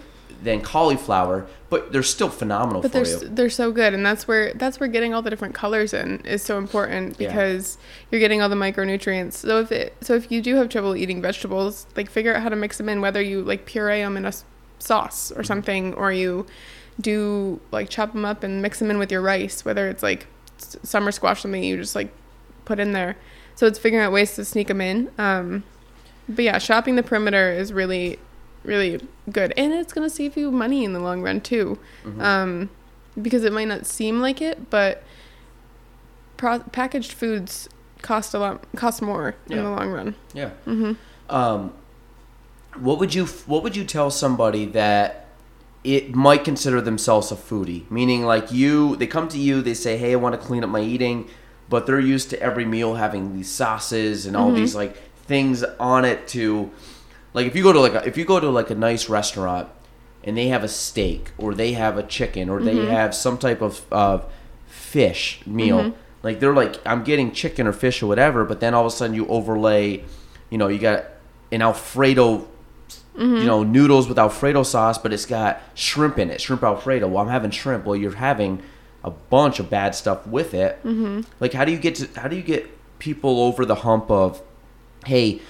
than cauliflower, but they're still phenomenal But for they're you. they're so good, and that's where that's where getting all the different colors in is so important Yeah. because you're getting all the micronutrients. So if it so if you do have trouble eating vegetables, like figure out how to mix them in, whether you like puree them in a sauce or something, or you do like chop them up and mix them in with your rice, whether it's like summer squash something you just like put in there. So it's figuring out ways to sneak them in. Um, but yeah, shopping the perimeter is really, really good, and it's gonna save you money in the long run too, Mm-hmm. um, because it might not seem like it, but pro- packaged foods cost a lot, cost more Yeah. in the long run. yeah. hmm Um, what would you What would you tell somebody that it might consider themselves a foodie? Meaning, like you, they come to you, they say, "Hey, I want to clean up my eating," but they're used to every meal having these sauces and all these like things on it to, like if you go to like a, if you go to like a nice restaurant and they have a steak or they have a chicken or they mm-hmm. have some type of of fish meal. Mm-hmm. Like they're like, I'm getting chicken or fish or whatever, but then all of a sudden you overlay, you know, you got an Alfredo, you mm-hmm. know, noodles with Alfredo sauce, but it's got shrimp in it, shrimp Alfredo. Well, I'm having shrimp. Well, you're having a bunch of bad stuff with it. Mm-hmm. Like, how do you get to how do you get people over the hump of, hey,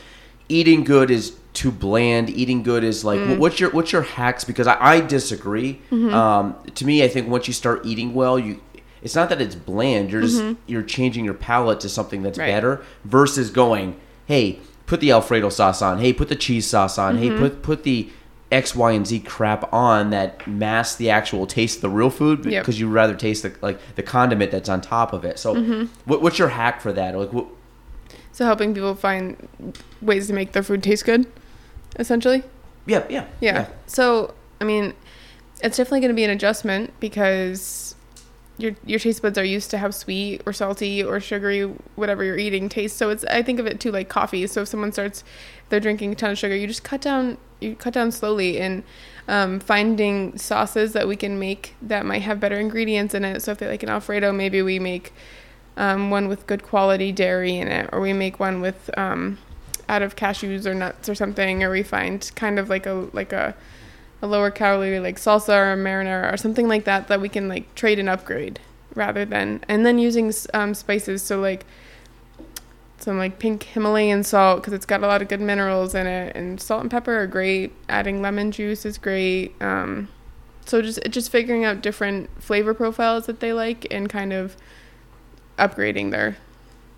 eating good is too bland. Eating good is like Mm. what's your what's your hacks? Because I, I disagree. Mm-hmm. Um, to me, I think once you start eating well, you it's not that it's bland. You're just you're changing your palate to something that's Mm-hmm. Right. better versus going, hey, put the Alfredo sauce on. Hey, put the cheese sauce on. Mm-hmm. Hey, put put the X, Y, and Z crap on that masks the actual taste of the real food Yep. because you rather taste the like the condiment that's on top of it. So, Mm-hmm. what, what's your hack for that? Like, what, So helping people find ways to make their food taste good, essentially. yeah, yeah, Yeah. So, I mean, it's definitely going to be an adjustment because your your taste buds are used to how sweet or salty or sugary whatever you're eating tastes. So it's I think of it too like coffee. So if someone starts they're drinking a ton of sugar, you just cut down you cut down slowly and um, finding sauces that we can make that might have better ingredients in it. So if they like an Alfredo, maybe we make um, one with good quality dairy in it, or we make one with um, out of cashews or nuts or something, or we find kind of like a like a a lower calorie like salsa or marinara or something like that that we can like trade and upgrade rather than and then using um, spices so like some like pink Himalayan salt because it's got a lot of good minerals in it and salt and pepper are great adding lemon juice is great um, so just just figuring out different flavor profiles that they like and kind of upgrading their,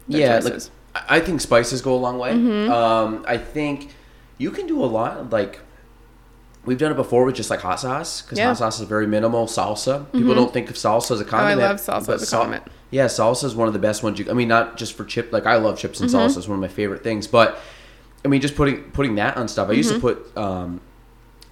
their yeah. Choices. I I think spices go a long way. Mhm. Um, I think you can do a lot. Like we've done it before with just like hot sauce because Yeah. hot sauce is very minimal. Salsa. People Mhm. don't think of salsa as a oh, I condiment. love salsa as a sal- condiment. Yeah, salsa is one of the best ones. You, I mean, not just for chip. Like I love chips and Mhm. salsa. It's one of my favorite things. But I mean, just putting putting that on stuff. I used to Mhm. put. Um,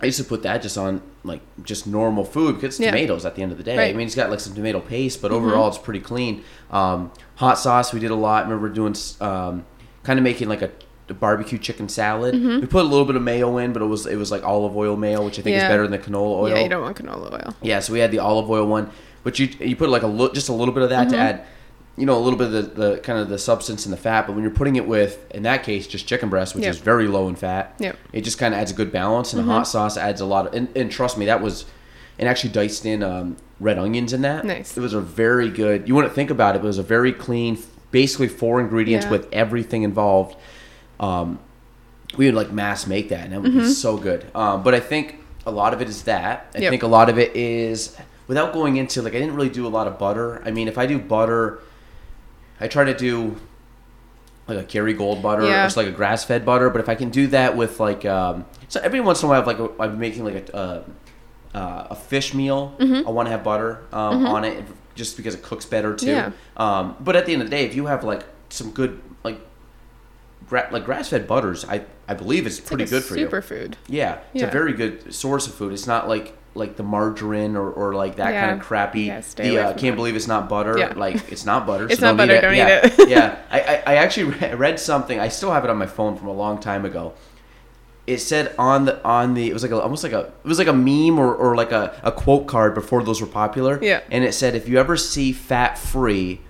I used to put that just on like just normal food because it's Yeah. tomatoes at the end of the day. I mean, it's got like some tomato paste, but Mhm. overall it's pretty clean. Um, hot sauce we did a lot. I remember doing um, kind of making like a, a barbecue chicken salad. Mhm. We put a little bit of mayo in, but it was it was like olive oil mayo, which I think is better than the canola oil. Yeah, you don't want canola oil. Yeah, so we had the olive oil one, but you you put like a li- just a little bit of that to Mhm. add, you know, a little bit of the, the kind of the substance and the fat. But when you're putting it with, in that case, just chicken breast, which Yep. is very low in fat, Yep. it just kind of adds a good balance. And Mhm. the hot sauce adds a lot of, and, and trust me, that was, and actually diced in um, red onions in that. Nice. It was a very good. You wouldn't think about it, but it was a very clean, basically four ingredients Yeah. with everything involved. Um, we would like mass make that, and that would be Mhm. so good. Um, but I think a lot of it is that. I Yep. think a lot of it is without going into like I didn't really do a lot of butter. I mean, if I do butter, I try to do like a Kerrygold butter Yeah. or just like a grass fed butter. But if I can do that with like um, so every once in a while, I've like a, I'm making like a uh, uh, a fish meal. Mm-hmm. I want to have butter um, on it just because it cooks better too. Yeah. Um, but at the end of the day, if you have like some good like gra- like grass fed butters, I I believe it's, It's pretty like good for you. superfood. Yeah, it's Yeah. a very good source of food. It's not like like the margarine or, or like that Yeah. kind of crappy. Yeah, the uh, can't that. believe it's not butter. Yeah. Like it's not butter. (laughs) It's so not don't butter, Eat don't eat yeah. it. (laughs) yeah, I, I I actually read something. I still have it on my phone from a long time ago. It said on the on the it was like a, almost like a it was like a meme or, or like a, a quote card before those were popular. Yeah. And it said if you ever see fat free,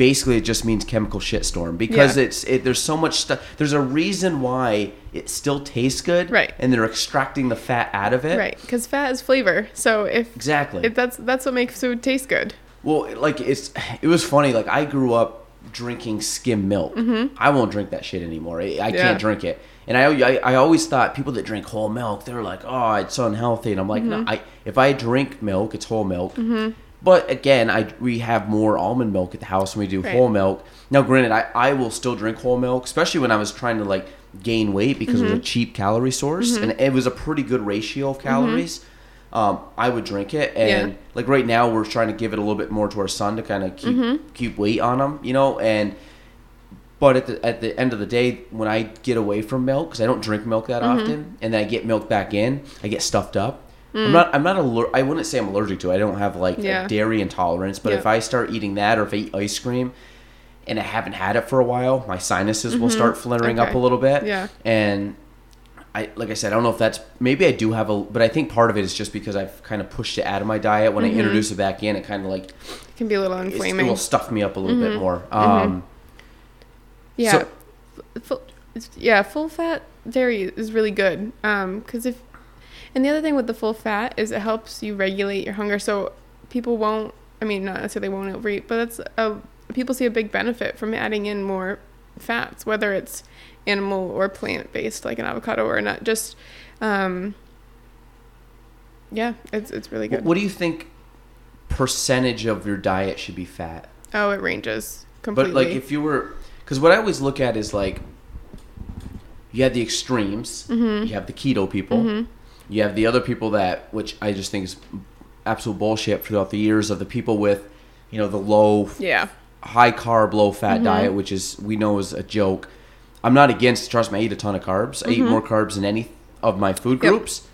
basically it just means chemical shitstorm because Yeah. it's it, there's so much stuff. There's a reason why it still tastes good. Right. And they're extracting the fat out of it. Right, because fat is flavor. So if Exactly. if that's that's what makes food taste good. Well, like it's it was funny. Like I grew up drinking skim milk. I won't drink that shit anymore. I, I Mm-hmm. Yeah. can't drink it. And I, I I always thought people that drink whole milk, they're like, oh, it's unhealthy. And I'm like, Mm-hmm. no. I if I drink milk, it's whole milk. But again, I we have more almond milk at the house than we do Right. whole milk. Now, granted, I, I will still drink whole milk, especially when I was trying to like gain weight because it was a mm-hmm. cheap calorie source mm-hmm. and it was a pretty good ratio of mm-hmm. calories. Um, I would drink it, and Yeah. like right now, we're trying to give it a little bit more to our son to kind of keep keep weight on him, you know. And but at the at the end of the day, when I get away from milk, because I don't drink milk that often, and then I get milk back in, I get stuffed up. I'm hmm. not. I'm not aller- I wouldn't say I'm allergic to. it. I don't have like Yeah. a dairy intolerance. But if I start eating that, or if I eat ice cream, and I haven't had it for a while, my sinuses will mm-hmm. start flaring up a little bit. Yeah. And I like I said, I don't know if that's maybe I do have a, but I think part of it is just because I've kind of pushed it out of my diet. When I mm-hmm. introduce it back in, it kind of like It can be a little it's- it inflaming. will stuff me up a little bit mm-hmm. more. Um, Yeah. So- F- full, yeah, full fat dairy is really good. Um, cause if, and the other thing with the full fat is it helps you regulate your hunger. So people won't, I mean, not necessarily won't overeat, but that's a, people see a big benefit from adding in more fats, whether it's animal or plant based, like an avocado or not. Just, um, yeah, it's, it's really good. What do you think percentage of your diet should be fat? oh, it ranges completely. But like if you were, because what I always look at is like, you have the extremes. Mm-hmm. You have the keto people. You have the other people that, which I just think is absolute bullshit throughout the years of the people with, you know, the low, yeah. high carb, low fat Mm-hmm. diet, which is we know is a joke. I'm not against. Trust me, I eat a ton of carbs. I eat more carbs than any of my food Mm-hmm. Yep. groups,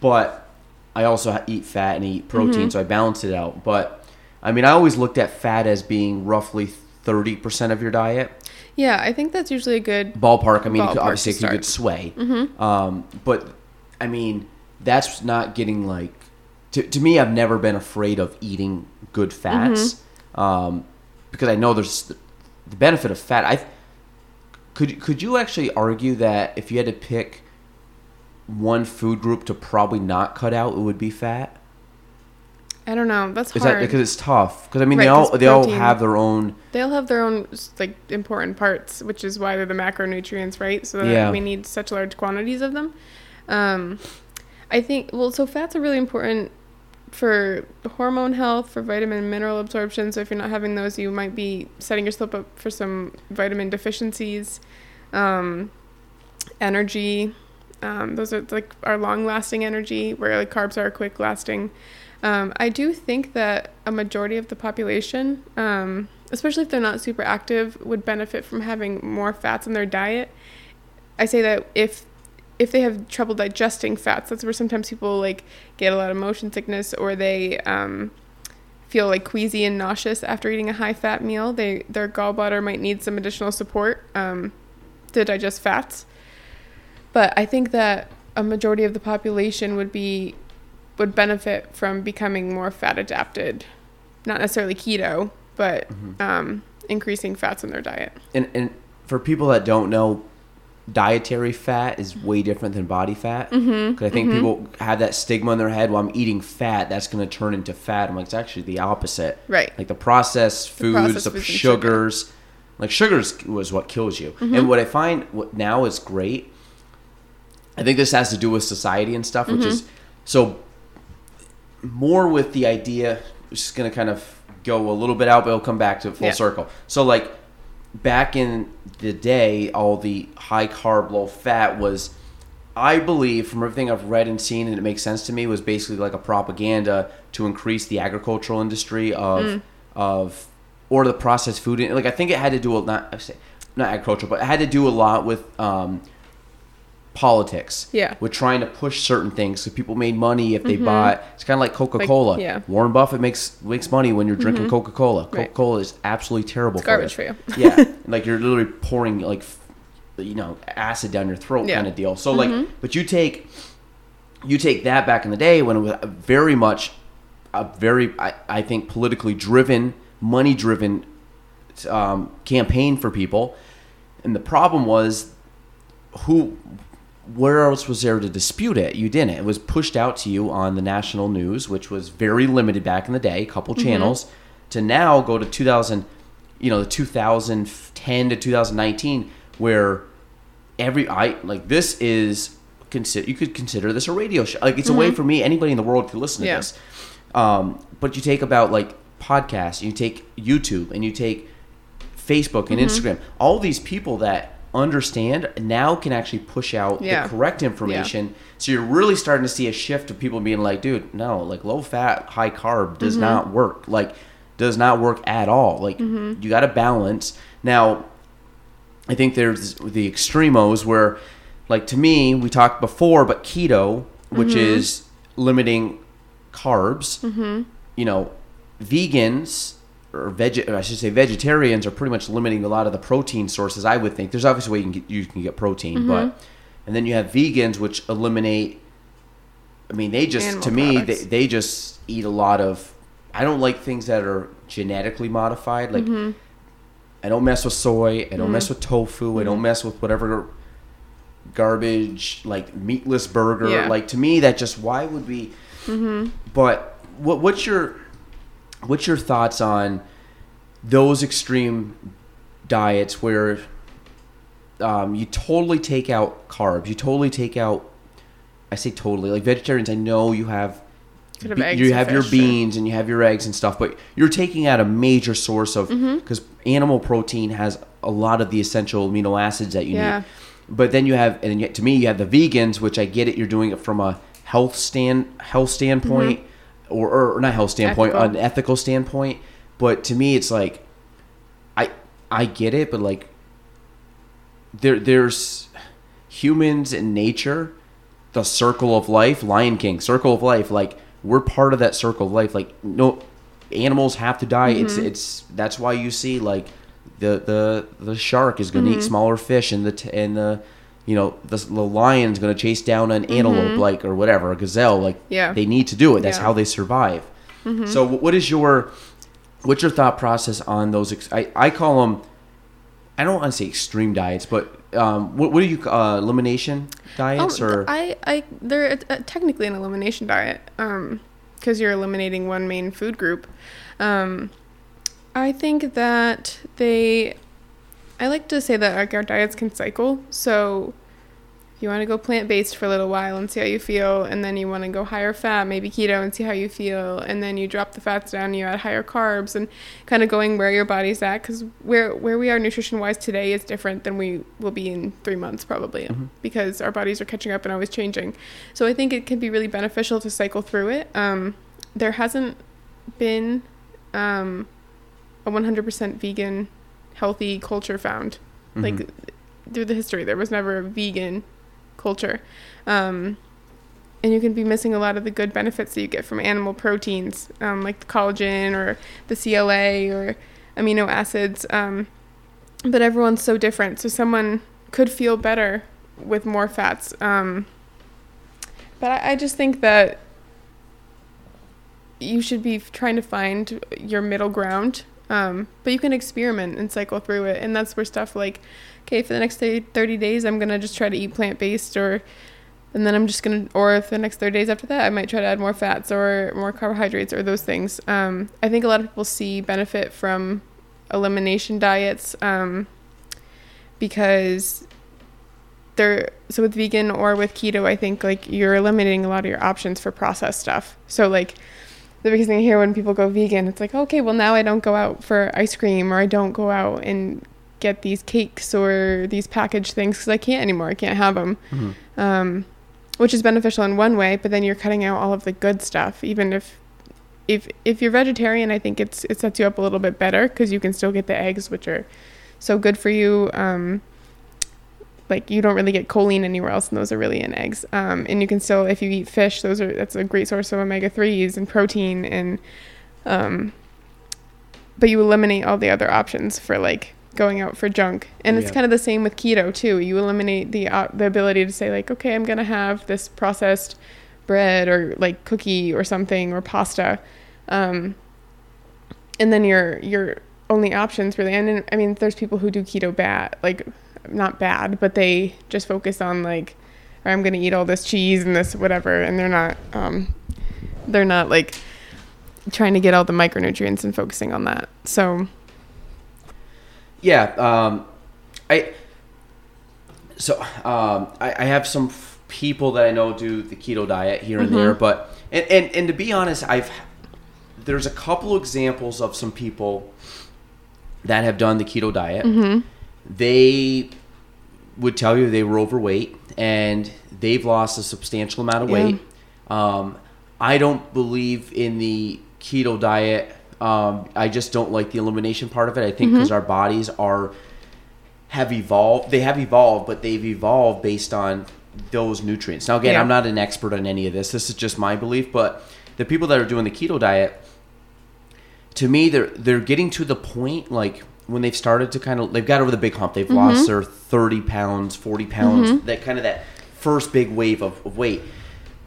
but I also eat fat and eat protein, Mm-hmm. so I balance it out. But I mean, I always looked at fat as being roughly thirty percent of your diet Yeah, I think that's usually a good ballpark. I mean, Ballpark obviously, it could sway. Um, but I mean, that's not getting like. To, to me, I've never been afraid of eating good fats um, because I know there's the, the benefit of fat. I could could you actually argue that if you had to pick one food group to probably not cut out, it would be fat? I don't know. That's hard. that because it's tough? Because I mean, they Right, all 'cause they all have their own. They all have their own like important parts, which is why they're the macronutrients, right? So that Yeah. we need such large quantities of them. Um, I think well, so fats are really important for hormone health, for vitamin and mineral absorption. So if you're not having those, you might be setting yourself up for some vitamin deficiencies. Um, energy, um, those are like our long-lasting energy, where like carbs are quick lasting. Um, I do think that a majority of the population, um, especially if they're not super active, would benefit from having more fats in their diet. I say that if if they have trouble digesting fats, that's where sometimes people like get a lot of motion sickness or they um, feel like queasy and nauseous after eating a high fat meal. They their gallbladder might need some additional support um, to digest fats. But I think that a majority of the population would be would benefit from becoming more fat adapted, not necessarily keto, but um, increasing fats in their diet. And and for people that don't know, dietary fat is way different than body fat. Because Mm-hmm. I think people have that stigma in their head. Well, I'm eating fat, that's going to turn into fat. I'm like, it's actually the opposite. Right. Like the processed foods, processed the foods and sugar. sugars. Like sugars was what kills you. Mm-hmm. And what I find what now is great. I think this has to do with society and stuff, which is so more with the idea. Just gonna kind of go a little bit out, but it'll come back to full Yeah. circle. So like back in the day, all the high carb, low fat was. I believe from everything I've read and seen, and it makes sense to me, was basically like a propaganda to increase the agricultural industry of Mm. of or the processed food. Like I think it had to do a not I say not agricultural, but it had to do a lot with um, politics. Yeah. with trying to push certain things so people made money if they mm-hmm. bought. It's kind of like Coca Cola. yeah. Warren Buffett makes makes money when you're drinking mm-hmm. Coca Cola. Coca Cola is absolutely terrible. It's garbage for you. (laughs) yeah, (laughs) like you're literally pouring like you know acid down your throat Yeah. kind of deal. So like, mm-hmm. but you take you take that back in the day when it was very much a very I, I think politically driven, money driven um, campaign for people, and the problem was who where else was there to dispute it? You didn't. It was pushed out to you on the national news, which was very limited back in the day, a couple mm-hmm. channels, to now go to 2000, you know, the 2010 to 2019, where every I like this is consider you could consider this a radio show. Like it's a way mm-hmm. for me anybody in the world could listen to Yeah. this. Um, but you take about like podcasts, you take YouTube, and you take Facebook and mm-hmm. Instagram. All these people that understand now can actually push out Yeah. the correct information. So you're really starting to see a shift of people being like, dude, no, like low fat, high carb does mm-hmm. not work. Like does not work at all. Like mm-hmm. you got to balance. Now, I think there's the extremos where like to me, we talked before, but keto, which mm-hmm. is limiting carbs, you know, vegans or veg or I should say vegetarians are pretty much limiting a lot of the protein sources. I would think there's obviously a way you can get you can get protein, mm-hmm. but and then you have vegans which eliminate. I mean, they just Animal to me they, they just eat a lot of. I don't like things that are genetically modified. Like mm-hmm. I don't mess with soy. I don't mm. mess with tofu. I don't mm. mess with whatever garbage like meatless burger. Yeah. Like to me, that just why would we? Mm-hmm. But what what's your what's your thoughts on those extreme diets where um, you totally take out carbs, you totally take out. I say totally like vegetarians. I know you have. Could have be- eggs you have your beans and you have your eggs and stuff, but you're taking out a major source of Mm-hmm. because animal protein has a lot of the essential amino acids that you Yeah. need. But then you have, and yet to me, you have the vegans, which I get it. You're doing it from a health stand health standpoint, or, or not health standpoint. Ethical. an ethical standpoint. But to me, it's like, I I get it, but like, there there's humans in nature, the circle of life, Lion King, circle of life. Like we're part of that circle of life. Like no animals have to die. It's Mm-hmm. it's that's why you see like the the the shark is going to Mm-hmm. eat smaller fish, and the t- and the you know the, the lion's going to chase down an antelope like or whatever a gazelle like Mm-hmm. Yeah. they need to do it that's Yeah. how they survive so what is your what's your thought process on those ex- I, I call them i don't want to say extreme diets but um, what, what do you uh, elimination diets Oh, or I, I, they're uh, technically an elimination diet, um, because you're eliminating one main food group. Um, I think that they, I like to say that like our diets can cycle. So, if you want to go plant based for a little while and see how you feel, and then you want to go higher fat, maybe keto, and see how you feel, and then you drop the fats down, you add higher carbs, and kind of going where your body's at, because where where we are nutrition wise today is different than we will be in three months probably, because our bodies are catching up and always changing. So I think it can be really beneficial to cycle through it. Um, there hasn't been um, a 100% vegan healthy culture found. Like through the history there was never a vegan culture. Um, and you can be missing a lot of the good benefits that you get from animal proteins um, like the collagen or the cla or amino acids um, but everyone's so different. So someone could feel better with more fats. Um, but I, I just think that you should be trying to find your middle ground. Um, but you can experiment and cycle through it. And that's where stuff like, okay, for the next 30 30 days, I'm going to just try to eat plant based, or, and then I'm just to, or for the next 30 days after that, I might try to add more fats or more carbohydrates or those things. Um, I think a lot of people see benefit from elimination diets um, because there so with vegan or with keto i think like you're eliminating a lot of your options for processed stuff so like the biggest thing I hear when people go vegan it's like okay well now i don't go out for ice cream or i don't go out and get these cakes or these packaged things because i can't anymore i can't have them Mhm. um, which is beneficial in one way but then you're cutting out all of the good stuff even if if if you're vegetarian i think it's it sets you up a little bit better because you can still get the eggs which are so good for you um, like you don't really get choline anywhere else and those are really in eggs. Um, and you can still if you eat fish those are that's a great source of omega-3s and protein and um, but you eliminate all the other options for like going out for junk. And it's kind of the same with keto too. You eliminate the uh, the ability to say like okay i'm gonna have this processed bread or like cookie or something or pasta. Um, and then your your only options really and then, i mean there's people who do keto bad like not bad but they just focus on like i'm gonna eat all this cheese and this whatever and they're not um, they're not like trying to get all the micronutrients and focusing on that so Yeah, um, I so um, I, I have some f- people that I know do the keto diet here and Mm-hmm. there, but and, and and to be honest, I've there's a couple examples of some people that have done the keto diet. Mm-hmm. They would tell you they were overweight and they've lost a substantial amount of Yeah. weight. Um, I don't believe in the keto diet. Um, I just don't like the elimination part of it. I think Mm-hmm. because our bodies are have evolved. They have evolved, but they've evolved based on those nutrients. Now, again, Yeah. I'm not an expert on any of this. This is just my belief. But the people that are doing the keto diet, to me, they're they're getting to the point like when they've started to kind of they've got over the big hump. They've mm-hmm. lost their 30 pounds, 40 pounds. Mm-hmm. That kind of that first big wave of, of weight.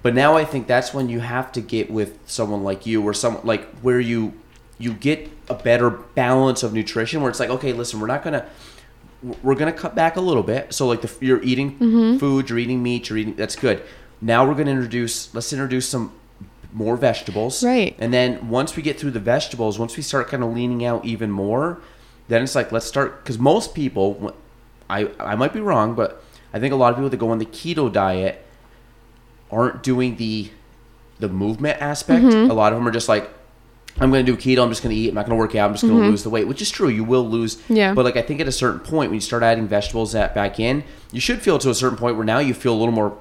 But now I think that's when you have to get with someone like you or some like where you you get a better balance of nutrition where it's like okay listen we're not gonna we're gonna cut back a little bit so like the you're eating mm-hmm. food you're eating meat you're eating that's good now we're gonna introduce let's introduce some more vegetables Right. and then once we get through the vegetables once we start kind of leaning out even more then it's like let's start because most people I I might be wrong but I think a lot of people that go on the keto diet aren't doing the the movement aspect. Mm-hmm. A lot of them are just like, I'm going to do keto. I'm just going to eat. I'm not going to work out. I'm just going to lose the weight, which is true. You will lose. Mm-hmm. Yeah. But like I think at a certain point, when you start adding vegetables that back in, you should feel to a certain point where now you feel a little more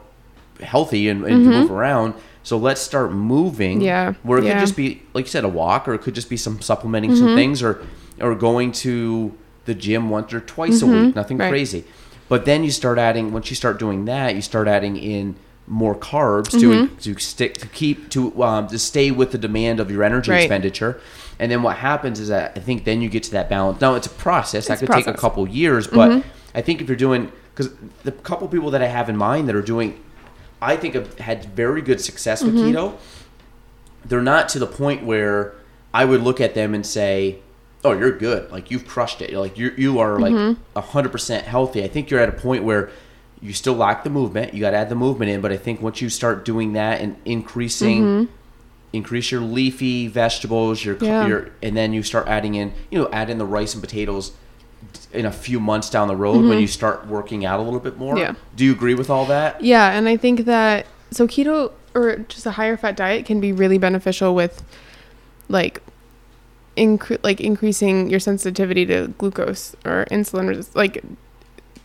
healthy and, and can move around. So let's start moving. Mm-hmm. Yeah, Where it yeah. could just be, like you said, a walk, or it could just be some supplementing some things, or or going to the gym once or twice a mm-hmm. week. Nothing Right. crazy. But then you start adding once you start doing that, you start adding in more carbs to mm-hmm. to stick to keep to um, to stay with the demand of your energy Right. expenditure. And then what happens is that I think then you get to that balance. Now it's a process that It's a could take a couple years, but mm-hmm. I think if you're doing because the couple people that I have in mind that are doing, I think have had very good success with keto. They're not to the point where I would look at them and say, "Oh, you're good. Like you've crushed it. You're like you you are like mm-hmm. a hundred percent healthy." I think you're at a point where you still lack the movement. You got to add the movement in, but I think once you start doing that and increasing, mm-hmm. increase your leafy vegetables, your Yeah. your, and then you start adding in, you know, add in the rice and potatoes in a few months down the road when mm-hmm. you start working out a little bit more. Yeah. Do you agree with all that? Yeah, and I think that so keto or just a higher fat diet can be really beneficial with like incre- like increasing your sensitivity to glucose or insulin resist- like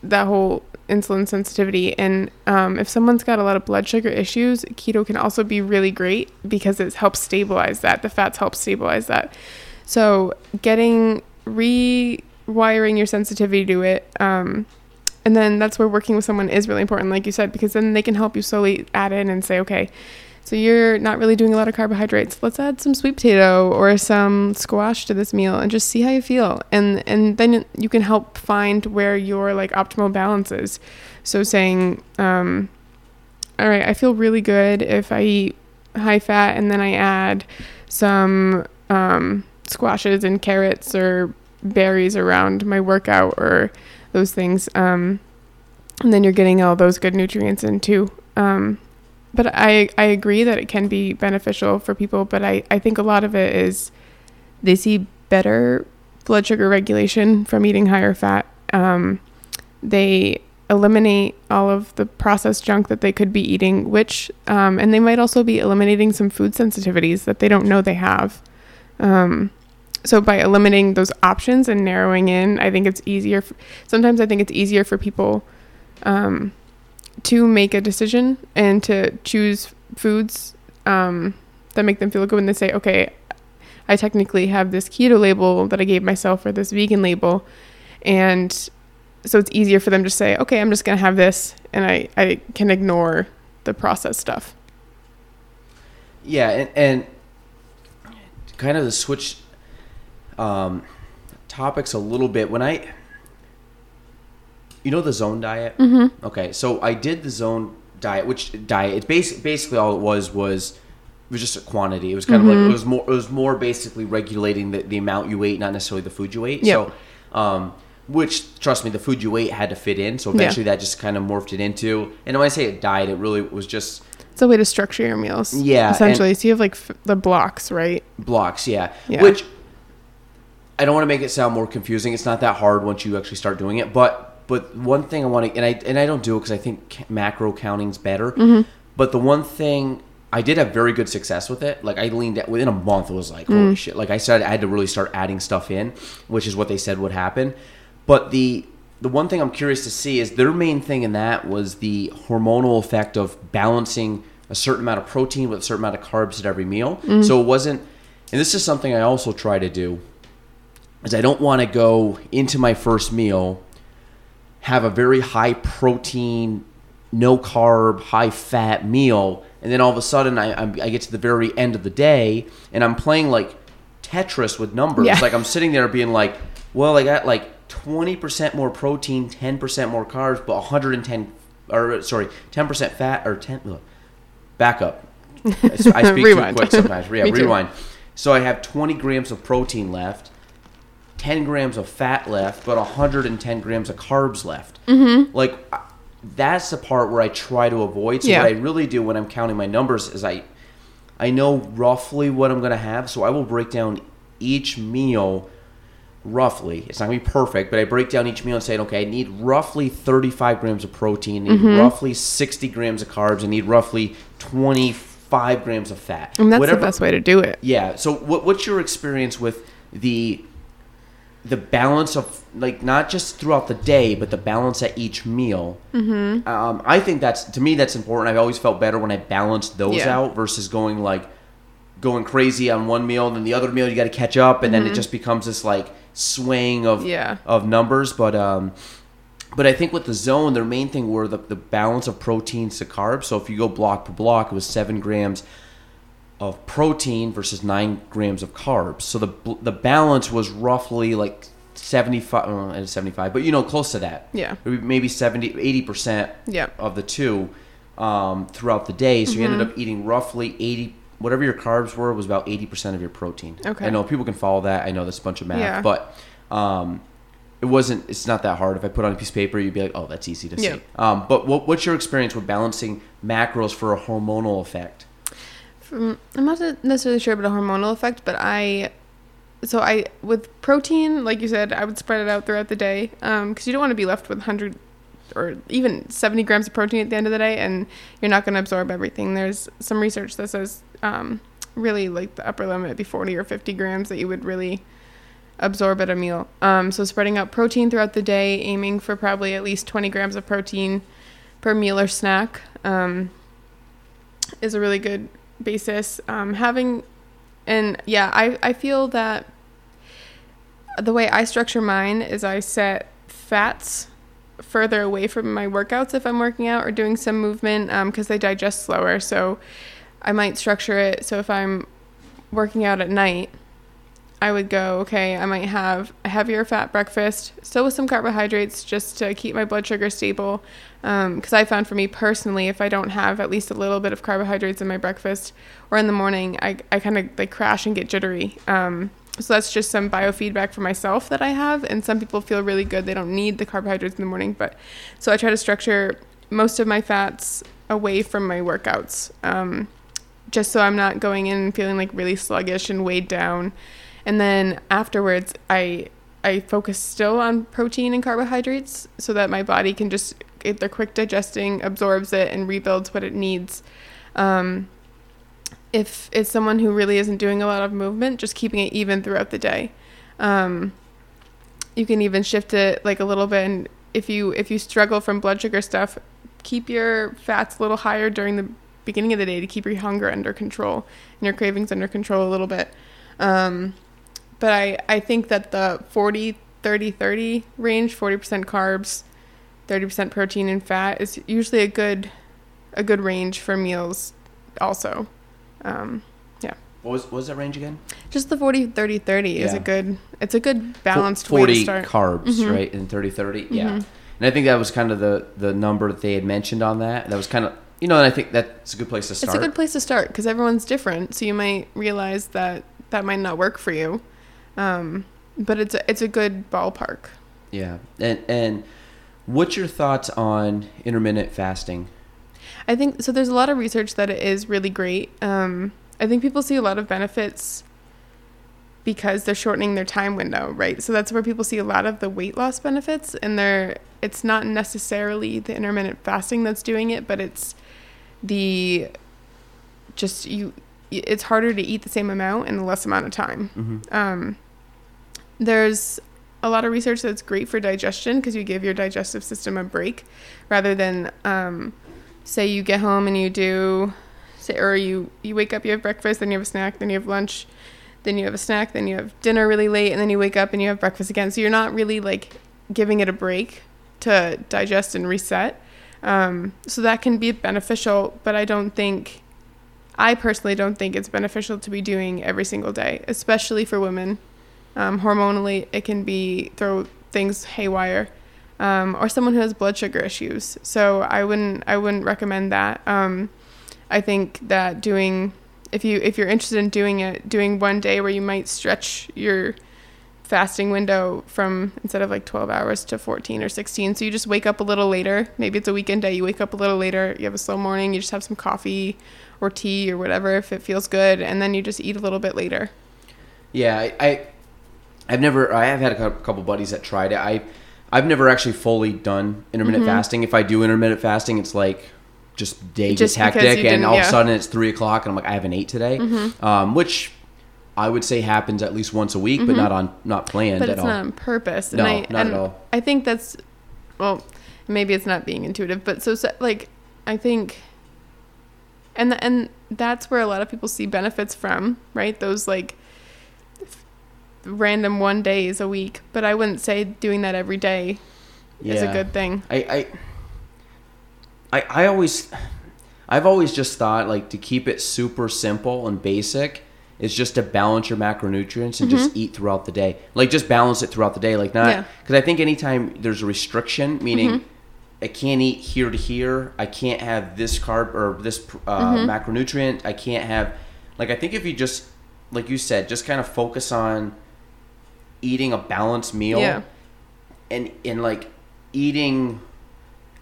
that whole insulin sensitivity. And um, if someone's got a lot of blood sugar issues keto can also be really great because it helps stabilize that. The fats help stabilize that. So getting rewiring your sensitivity to it um, and then that's where working with someone is really important like you said because then they can help you slowly add in and say okay so you're not really doing a lot of carbohydrates. Let's add some sweet potato or some squash to this meal and just see how you feel. And and then you can help find where your like optimal balance is. So saying um all right i feel really good if i eat high fat and then i add some um squashes and carrots or berries around my workout or those things um and then you're getting all those good nutrients in too. Um but I, I agree that it can be beneficial for people, but I, I think a lot of it is they see better blood sugar regulation from eating higher fat. Um, they eliminate all of the processed junk that they could be eating, which, um, and they might also be eliminating some food sensitivities that they don't know they have. Um, so by eliminating those options and narrowing in, I think it's easier. f sometimes I think it's easier for people um, to make a decision and to choose foods um, that make them feel good when they say, okay, I technically have this keto label that I gave myself or this vegan label. And so it's easier for them to say, okay, I'm just going to have this and I, I can ignore the processed stuff. Yeah, and, and kind of the switch um, topics a little bit. When I, you know, the zone diet. Mm-hmm. Okay, so I did the zone diet, which diet? It's basically basically all it was was it was just a quantity. It was kind Mm-hmm. of like it was more it was more basically regulating the, the amount you ate, not necessarily the food you ate. Yep. So, um, which trust me, the food you ate had to fit in. So Yeah. eventually that just kind of morphed it into. And when I say a diet, it really was just It's a way to structure your meals. Yeah, Essentially. So you have like f- the blocks, right? blocks. Yeah. Yeah. Which I don't want to make it sound more confusing. It's not that hard once you actually start doing it. But but one thing I want to and I and I don't do it because I think macro counting's better. Mm-hmm. But the one thing I did have very good success with it. Like I leaned at, within a month. It was like Mm. holy shit. Like I said, I had to really start adding stuff in, which is what they said would happen. But the the one thing I'm curious to see is their main thing in that was the hormonal effect of balancing a certain amount of protein with a certain amount of carbs at every meal. So it wasn't, and this is something I also try to do, is I don't want to go into my first meal, have a very high protein, no carb, high fat meal, and then all of a sudden I, I'm, I get to the very end of the day and I'm playing like Tetris with numbers. Yeah. Like I'm sitting there being like, well, I got like 20% more protein, 10% more carbs, but 110 or sorry, 10% fat or 10 ugh, back up. I I (laughs) speak too quick sometimes. (laughs) Yeah, rewind. So I have 20 grams of protein left, 10 grams of fat left, but 110 grams of carbs left. Mm-hmm. Like that's the part where I try to avoid. So Yeah. what I really do when I'm counting my numbers is I I know roughly what I'm going to have, so I will break down each meal roughly. It's not going to be perfect, but I break down each meal and say, okay, I need roughly 35 grams of protein, I need Mm-hmm. roughly 60 grams of carbs, I need roughly 25 grams of fat. And that's Whatever- the best way to do it. yeah. So what, what's your experience with the the balance of like not just throughout the day, but the balance at each meal? Mm-hmm. Um, I think that's to me that's important. I've always felt better when I balanced those Yeah. out versus going like going crazy on one meal and then the other meal you got to catch up, and then it just becomes this like swaying of Yeah. of numbers. But um, but I think with the zone, their main thing were the, the balance of proteins to carbs. So if you go block per block, it was seven grams of protein versus nine grams of carbs. So the the balance was roughly like 75, uh, 75, but you know, close to that. Yeah. Maybe 70, 80% Yeah. of the two um, throughout the day. So you ended up eating roughly 80, whatever your carbs were, was about 80% of your protein. Okay. I know people can follow that. I know there's a bunch of math, Yeah. but um, it wasn't, it's not that hard. If I put on a piece of paper, you'd be like, oh, that's easy to Yeah. see. Um, but what, what's your experience with balancing macros for a hormonal effect? From, I'm not necessarily sure about a hormonal effect, but I, so I with protein, like you said, I would spread it out throughout the day because you don't want to be left with 100 or even 70 grams of protein at the end of the day, and you're not going to absorb everything. There's some research that says um, really like the upper limit be 40 or 50 grams that you would really absorb at a meal. Um, so spreading out protein throughout the day, aiming for probably at least 20 grams of protein per meal or snack. Um, is a really good basis. Um, having, and yeah, I, I feel that the way I structure mine is I set fats further away from my workouts if I'm working out or doing some movement because they digest slower. So I might structure it so if I'm working out at night, I would go, okay, I might have a heavier fat breakfast, still with some carbohydrates just to keep my blood sugar stable. Because I found for me personally, if I don't have at least a little bit of carbohydrates in my breakfast or in the morning, I, I kind of like crash and get jittery. Um, so that's just some biofeedback for myself that I have. And some people feel really good. They don't need the carbohydrates in the morning. But so I try to structure most of my fats away from my workouts. Um, just so I'm not going in feeling like really sluggish and weighed down. And then afterwards, I I focus still on protein and carbohydrates so that my body can just it, they're quick digesting, absorbs it, and rebuilds what it needs. Um, if it's someone who really isn't doing a lot of movement, just keeping it even throughout the day. Um, you can even shift it like a little bit, and if you if you struggle from blood sugar stuff, keep your fats a little higher during the beginning of the day to keep your hunger under control and your cravings under control a little bit. Um, but I, I think that the 40 30 30 range 40% carbs 30% protein and fat is usually a good a good range for meals also um, yeah What was what was that range again? just the 40 30 30 is a good it's a good balanced Fo- way to 40 start carbs, Mhm. right? And 30 30. Yeah. Mhm. And I think that was kind of the the number that they had mentioned on that. That was kind of you know, and I think that's a good place to start. It's a good place to start because everyone's different, so you might realize that that might not work for you. Um, but it's a, it's a good ballpark. Yeah. And and what's your thoughts on intermittent fasting? I think so. There's a lot of research that it is really great. Um, I think people see a lot of benefits because they're shortening their time window, right? So that's where people see a lot of the weight loss benefits, and they're it's not necessarily the intermittent fasting that's doing it, but it's the just you. It's harder to eat the same amount in the less amount of time. Mm-hmm. Um, there's a lot of research that's great for digestion because you give your digestive system a break rather than um, say you get home and you do say or you you wake up you have breakfast then you have a snack then you have lunch then you have a snack then you have dinner really late and then you wake up and you have breakfast again. So you're not really like giving it a break to digest and reset. Um, so that can be beneficial but i don't think i personally don't think it's beneficial to be doing every single day especially for women um, hormonally it can be throw things haywire. Um, or someone who has blood sugar issues. So i wouldn't i wouldn't recommend that. Um, i think that doing if you if you're interested in doing it doing one day where you might stretch your fasting window from instead of like 12 hours to 14 or 16 so you just wake up a little later. Maybe it's a weekend day. You wake up a little later. You have a slow morning. You just have some coffee or tea or whatever if it feels good. And then you just eat a little bit later. Yeah, I, I I've never I have had a couple buddies that tried it. I I've never actually fully done intermittent Mm-hmm. fasting. If I do intermittent fasting, it's like just day Just hectic, and all of yeah. Mm-hmm. a sudden it's three o'clock, and I'm like, I haven't ate today, um, which I would say happens at least once a week, but not on not planned but at it's all. not on purpose. No, and I, not and at all. I think that's, well, maybe it's not being intuitive, but so, so like, I think, and and that's where a lot of people see benefits from, right? Those like random one days a week. But I wouldn't say doing that every day is a good thing. I, I, I, I always, I've always just thought like to keep it super simple and basic is just to balance your macronutrients and just mm-hmm. eat throughout the day. Like just balance it throughout the day. Like not Yeah. because I think anytime there's a restriction, meaning mm-hmm. I can't eat here to here, I can't have this carb or this uh, mm-hmm. macronutrient, I can't have like I think if you just like you said, just kind of focus on eating a balanced meal Yeah. and and like eating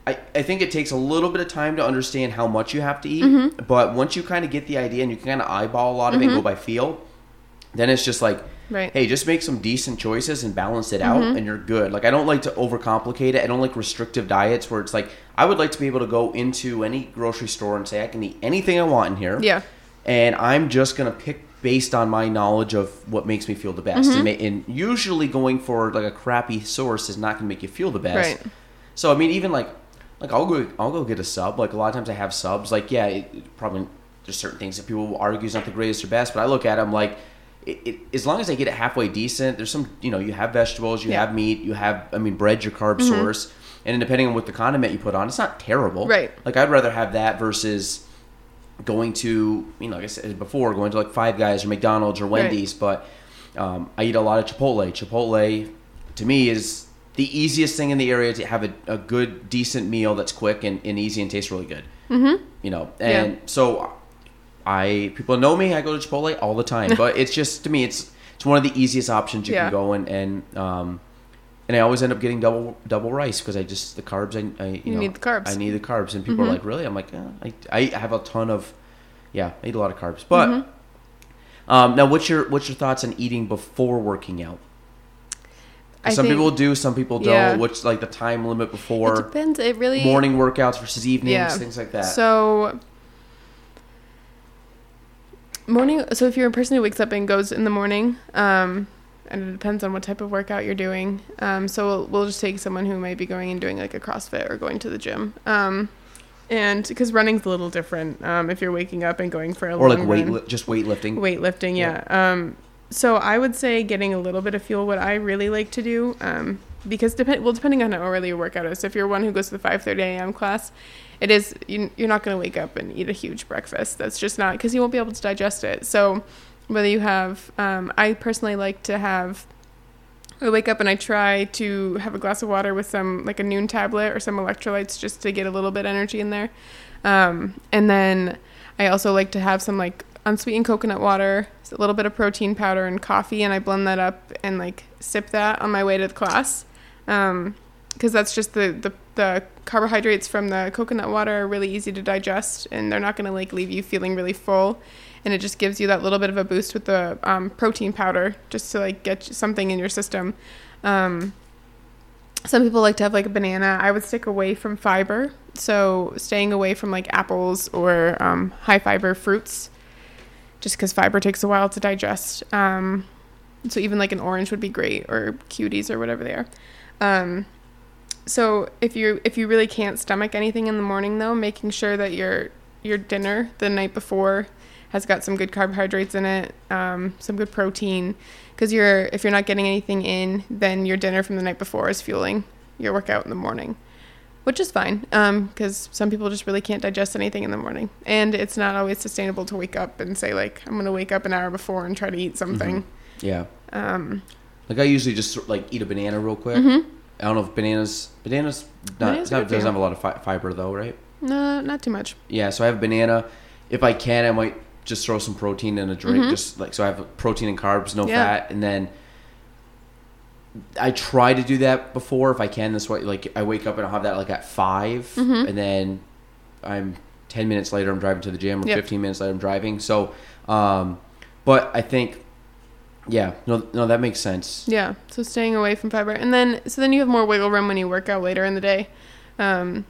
I, I think it takes a little bit of time to understand how much you have to eat Mm-hmm. but once you kind of get the idea and you can kind of eyeball a lot of it and go by feel then it's just like Right. hey just make some decent choices and balance it out Mm-hmm. and you're good like i don't like to overcomplicate it i don't like restrictive diets where it's like i would like to be able to go into any grocery store and say i can eat anything i want in here Yeah. and I'm just gonna pick based on my knowledge of what makes me feel the best. Mm-hmm. And, and usually going for like a crappy source is not gonna make you feel the best. Right. So I mean, even like like I'll go I'll go get a sub. Like a lot of times I have subs. Like yeah, it, it probably there's certain things that people will argue is not the greatest or best, but I look at them like. It, it, as long as I get it halfway decent, there's some, you know, you have vegetables, you Yeah. have meat, you have, I mean, bread, your carb source, and then depending on what the condiment you put on, it's not terrible. Right. Like I'd rather have that versus going to you know like I said before going to like Five Guys or McDonald's or Wendy's, but um, I eat a lot of Chipotle. Chipotle to me is the easiest thing in the area to have a, a good decent meal that's quick and, and easy and tastes really good. Mm-hmm. You know, and Yeah. so I people know me. I go to Chipotle all the time, (laughs) but it's just to me it's it's one of the easiest options you Yeah. can go and and um, and I always end up getting double double rice because I just the carbs I, I you, You know, need the carbs. I need the carbs and people are Mhm. like really I'm like eh, I I have a ton of yeah I eat a lot of carbs but Mm-hmm. um, now what's your what's your thoughts on eating before working out I some think- people do, some people don't. Yeah. What's like the time limit It before depends. It really morning workouts versus evenings, Yeah. things like that. So morning. So if you're a person who wakes up and goes in the morning, um, and it depends on what type of workout you're doing. Um, so we'll, we'll just take someone who might be going and doing like a CrossFit or going to the gym. Um, and because running's a little different. Um, if you're waking up and going for a or like weight, li- just weightlifting. Weightlifting, yeah. Um, so I would say getting a little bit of fuel. What I really like to do, um, because depend well depending on how early your workout is. So if you're one who goes to the 5:30 a.m. class, it is you, you're not going to wake up and eat a huge breakfast. That's just not because you won't be able to digest it. So whether you have, um, I personally like to have. I wake up and I try to have a glass of water with some like a Nuun tablet or some electrolytes just to get a little bit energy in there. Um, and then I also like to have some like unsweetened coconut water, a little bit of protein powder and coffee, and I blend that up and like sip that on my way to the class. Um, because that's just the, the the carbohydrates from the coconut water are really easy to digest and they're not going to like leave you feeling really full and it just gives you that little bit of a boost with the um, protein powder just to like get something in your system. Um, some people like to have like a banana. I would stick away from fiber. So staying away from like apples or um, high fiber fruits just because fiber takes a while to digest. Um, so even like an orange would be great or cuties or whatever they are. Um, so if you if you really can't stomach anything in the morning though making sure that your your dinner the night before has got some good carbohydrates in it um, some good protein because you're if you're not getting anything in then your dinner from the night before is fueling your workout in the morning which is fine because some people just really can't digest anything in the morning and it's not always sustainable to wake up and say like i'm going to wake up an hour before and try to eat something Yeah. um, Like I usually just like eat a banana real quick. Mm-hmm. I don't know if bananas bananas not, Bananas not doesn't have a lot of fi- fiber though, right? no not too much Yeah, so I have a banana. If I can, I might just throw some protein in a drink, just like so I have protein and carbs, no Mm-hmm. Yeah. fat, and then I try to do that before if I can. This way, like I wake up and I'll have that like at 5 Mm-hmm. and then I'm ten minutes later I'm driving to the gym, or Yep. fifteen minutes later I'm driving. So, um, but I think, yeah, no, no, that makes sense. Yeah, so staying away from fiber, and then so then you have more wiggle room when you work out later in the day. Um,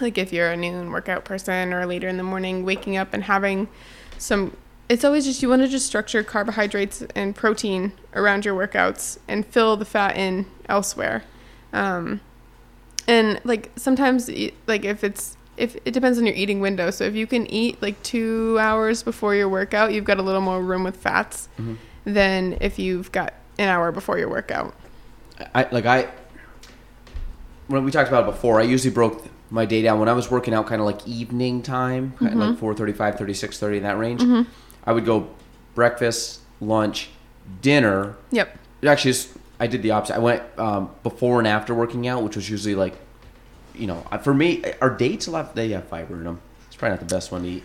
like if you're a noon workout person or later in the morning, waking up and having some. It's always just you want to just structure carbohydrates and protein around your workouts and fill the fat in elsewhere. Um, and like sometimes, like if it's if it depends on your eating window. So if you can eat like two hours before your workout, you've got a little more room with fats Mhm. than if you've got an hour before your workout. I like I when we talked about it before, I usually broke my day down when I was working out kind of like evening time, of like 4:35, 36, 30 in that range. I would go breakfast, lunch, dinner. Yep. Actually, I did the opposite. I went um, before and after working out, which was usually like, you know, for me, are dates a lot? They have fiber in them. It's probably not the best one to eat.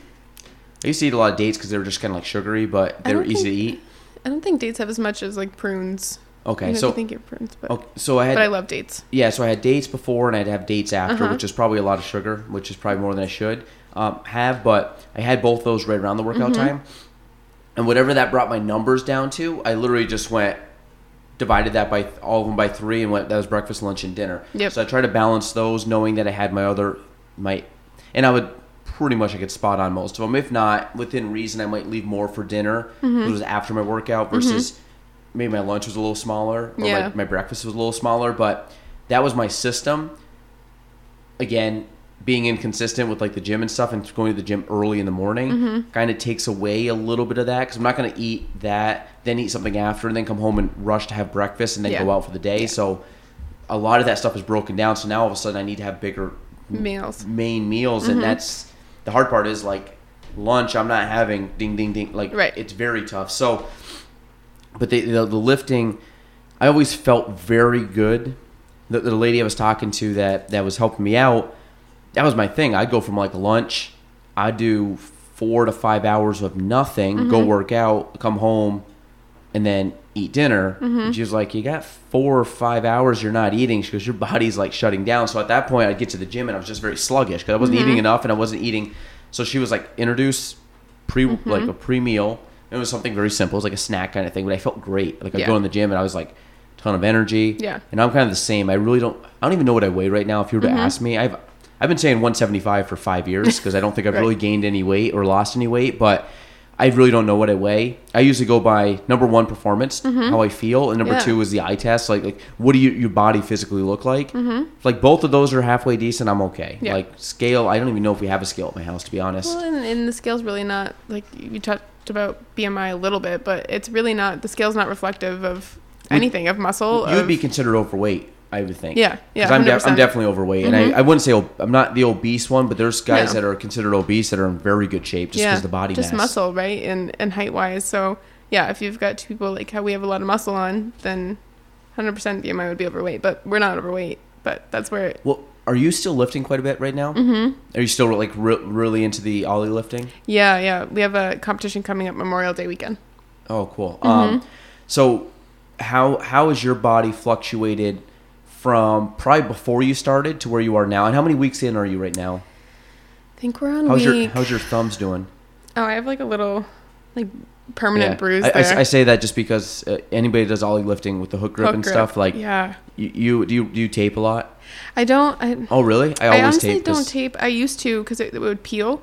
I used to eat a lot of dates because they were just kind of like sugary, but they were easy think- to eat. I don't think dates have as much as like prunes. Okay, I so think you have but, okay, so I had but I love dates. Yeah, so I had dates before and I'd have dates after, Uh-huh. which is probably a lot of sugar, which is probably more than I should um, have. But I had both those right around the workout Mm-hmm. time. And whatever that brought my numbers down to, I literally just went, divided that by all of them by three and went, that was breakfast, lunch, and dinner. Yep. So I tried to balance those, knowing that I had my other, my, and I would pretty much I could spot on most of them. If not, within reason, I might leave more for dinner. Mm-hmm. It was after my workout versus maybe my lunch was a little smaller or Yeah. my, my breakfast was a little smaller, but that was my system. Again, being inconsistent with like the gym and stuff and going to the gym early in the morning Mm-hmm. kind of takes away a little bit of that because I'm not going to eat that, then eat something after, and then come home and rush to have breakfast and then Yeah. go out for the day. Yeah. So a lot of that stuff is broken down. So now all of a sudden I need to have bigger Meals. main meals, Mm-hmm. and that's the hard part is like lunch. I'm not having ding ding ding like Right. it's very tough. So, but the the, the lifting, I always felt very good. The, the lady I was talking to that that was helping me out, that was my thing. I'd go from like lunch, I'd do four to five hours of nothing, Mm-hmm. go work out, come home, and then eat dinner. Mm-hmm. And she was like, "You got four or five hours you're not eating." She goes, "Your body's like shutting down." So at that point, I'd get to the gym and I was just very sluggish because I wasn't Mm-hmm. eating enough and I wasn't eating. So she was like, "Introduce pre Mm-hmm. like a pre meal." It was something very simple. It was like a snack kind of thing, but I felt great. Like I Yeah. go in the gym and I was like ton of energy. Yeah. And I'm kind of the same. I really don't. I don't even know what I weigh right now. If you were to Mm-hmm. ask me, I've I've been saying 175 for five years because I don't think I've (laughs) Right. really gained any weight or lost any weight, but. I really don't know what I weigh. I usually go by number one performance, how I feel, and number Mm-hmm. Yeah. two is the eye test. Like, like what do you, your body physically look like? Mm-hmm. Like both of those are halfway decent. I'm okay. Yeah. Like scale, I don't even know if we have a scale at my house to be honest. Well, and, and the scale's really not like you talked about BMI a little bit, but it's really not the scale's not reflective of anything of muscle. you would be considered overweight, I would think. Yeah, yeah, I'm, 100%. I'm definitely overweight, and I, mm-hmm. I wouldn't say ob- I'm not the obese one, but there's guys No. that are considered obese that are in very good shape just because the body just mass. muscle, right? And and height wise. So yeah, if you've got two people like how we have a lot of muscle on, then 100% BMI would be overweight. But we're not overweight. But that's where it, Well, are you still lifting quite a bit right now? Mm-hmm. Are you still like re- really into the Oly lifting? yeah, yeah. We have a competition coming up Memorial Day weekend. Oh, cool. Mm-hmm. Um, so how how has your body fluctuated from probably before you started to where you are now, and how many weeks in are you right now? I think we're on How's your how's your thumbs doing? oh, I have like a little like permanent bruise I, I-. I say that just because uh, anybody does Oly lifting with the hook grip Hook and grip. stuff, like yeah, you, you do you do you tape a lot? I don't. I, Oh, really? I I, always honestly tape. 'cause- don't tape. I used to because it, it would peel.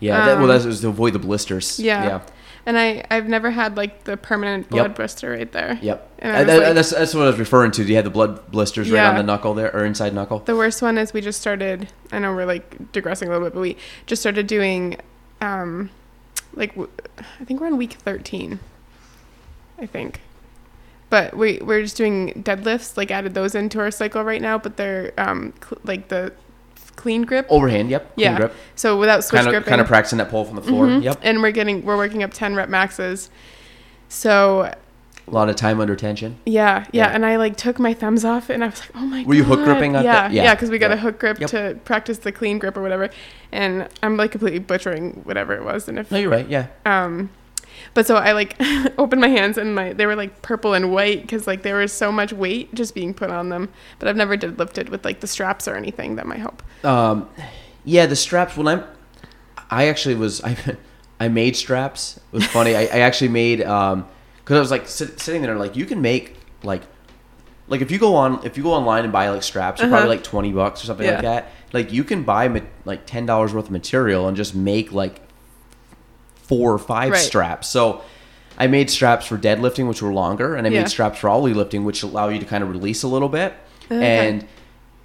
Yeah, that, well, um, that was to avoid the blisters. Yeah. yeah, And I I've never had like the permanent blood Yep. blister right there. yep. Uh, that- like- that's that's what I was referring to. Do you had the blood blisters right on the knuckle there, or inside knuckle. The worst one is we just started. I know we're like digressing a little bit, but we just started doing, um, like I think we're on week thirteen. I think, but we we're just doing deadlifts. Like added those into our cycle right now, but they're um cl- like the clean grip. Overhand, yep. Clean Yeah. grip. So without switch Kind of gripping. kind of practicing that pull from the floor. Mhm. Yep. And we're getting we're working up ten rep maxes. So A lot of time under tension. Yeah, yeah, Yeah. and I like took my thumbs off, and I was like, "Oh my god!" Were you hook gripping at Yeah, yeah, yeah, because we got yeah. a hook grip Yep. to practice the clean grip or whatever, and I'm like completely butchering whatever it was, and if No, you're right. Yeah. um, but so I like (laughs) opened my hands and my they were like purple and white because like there was so much weight just being put on them, but I've never did lifted with like the straps or anything that might help. Um, yeah, the straps. When I'm, I actually was. I, (laughs) I made straps. It was funny. I, I actually made um, because I was like sit, sitting there like you can make like, like if you go on if you go online and buy like straps, they're probably Uh-huh. like twenty bucks or something Yeah. like that. Like you can buy ma- like ten dollars worth of material and just make like four or five Right. straps. So. I made straps for deadlifting, which were longer, and I Yeah. made straps for Oly lifting, which allow you to kind of release a little bit. Okay. And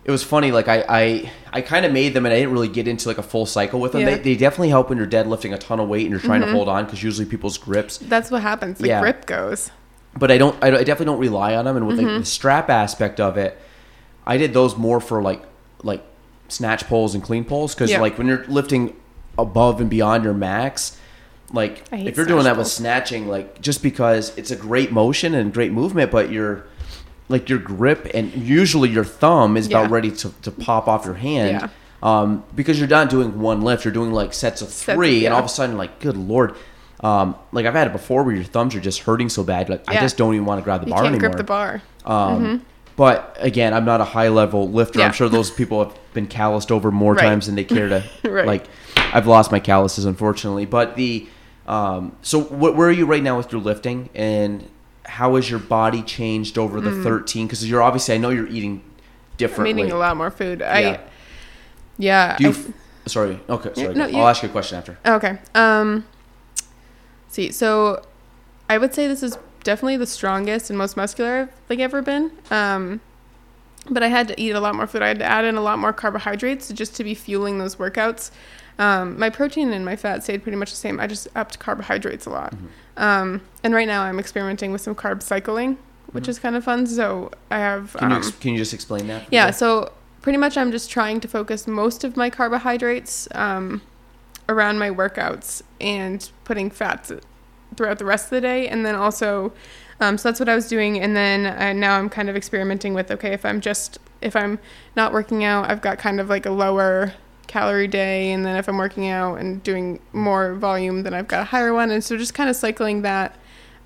it was funny like i i, I kind of made them and i didn't really get into like a full cycle with them Yeah. they, they definitely help when you're deadlifting a ton of weight and you're trying to hold on because usually people's grips That's what happens. The Yeah. grip goes. but i don't i, I definitely don't rely on them and with Mm-hmm. like, the strap aspect of it i did those more for like like snatch pulls and clean pulls because Yeah. like when you're lifting above and beyond your max like if you're doing that with snatching like just because it's a great motion and great movement but you're like your grip and usually your thumb is about ready to, to pop off your hand Yeah. um, because you're not doing one lift you're doing like sets of Sets, three and all of a sudden like good lord um, like I've had it before where your thumbs are just hurting so bad like I just don't even want to grab the You bar can't anymore grip the bar. um, But again, I'm not a high level lifter. I'm sure those people have been calloused over more Right. times than they care to. (laughs) Right. Like, I've lost my calluses unfortunately. But the um, so wh- where are you right now with your lifting, and how has your body changed over the 13? Because you're obviously, I know you're eating Mm. I'm differently. eating a lot more food. I Yeah. yeah. Do you? I- sorry. Okay. Sorry. no, I'll ask you a question after. Okay. Um see, so I would say this is definitely the strongest and most muscular I've like ever been. Um but I had to eat a lot more food. I had to add in a lot more carbohydrates just to be fueling those workouts. Um, my protein and my fat stayed pretty much the same. I just upped carbohydrates a lot. Um, and right now I'm experimenting with some carb cycling, which is kind of fun. So I have Can you um, ex- can you just explain that? yeah, so pretty much I'm just trying to focus most of my carbohydrates um, around my workouts and putting fats throughout the rest of the day. And then also, um, so that's what I was doing. And then uh, now I'm kind of experimenting with okay, if I'm just, if I'm not working out, I've got kind of like a lower calorie day. And then if I'm working out and doing more volume, then I've got a higher one. And so just kind of cycling that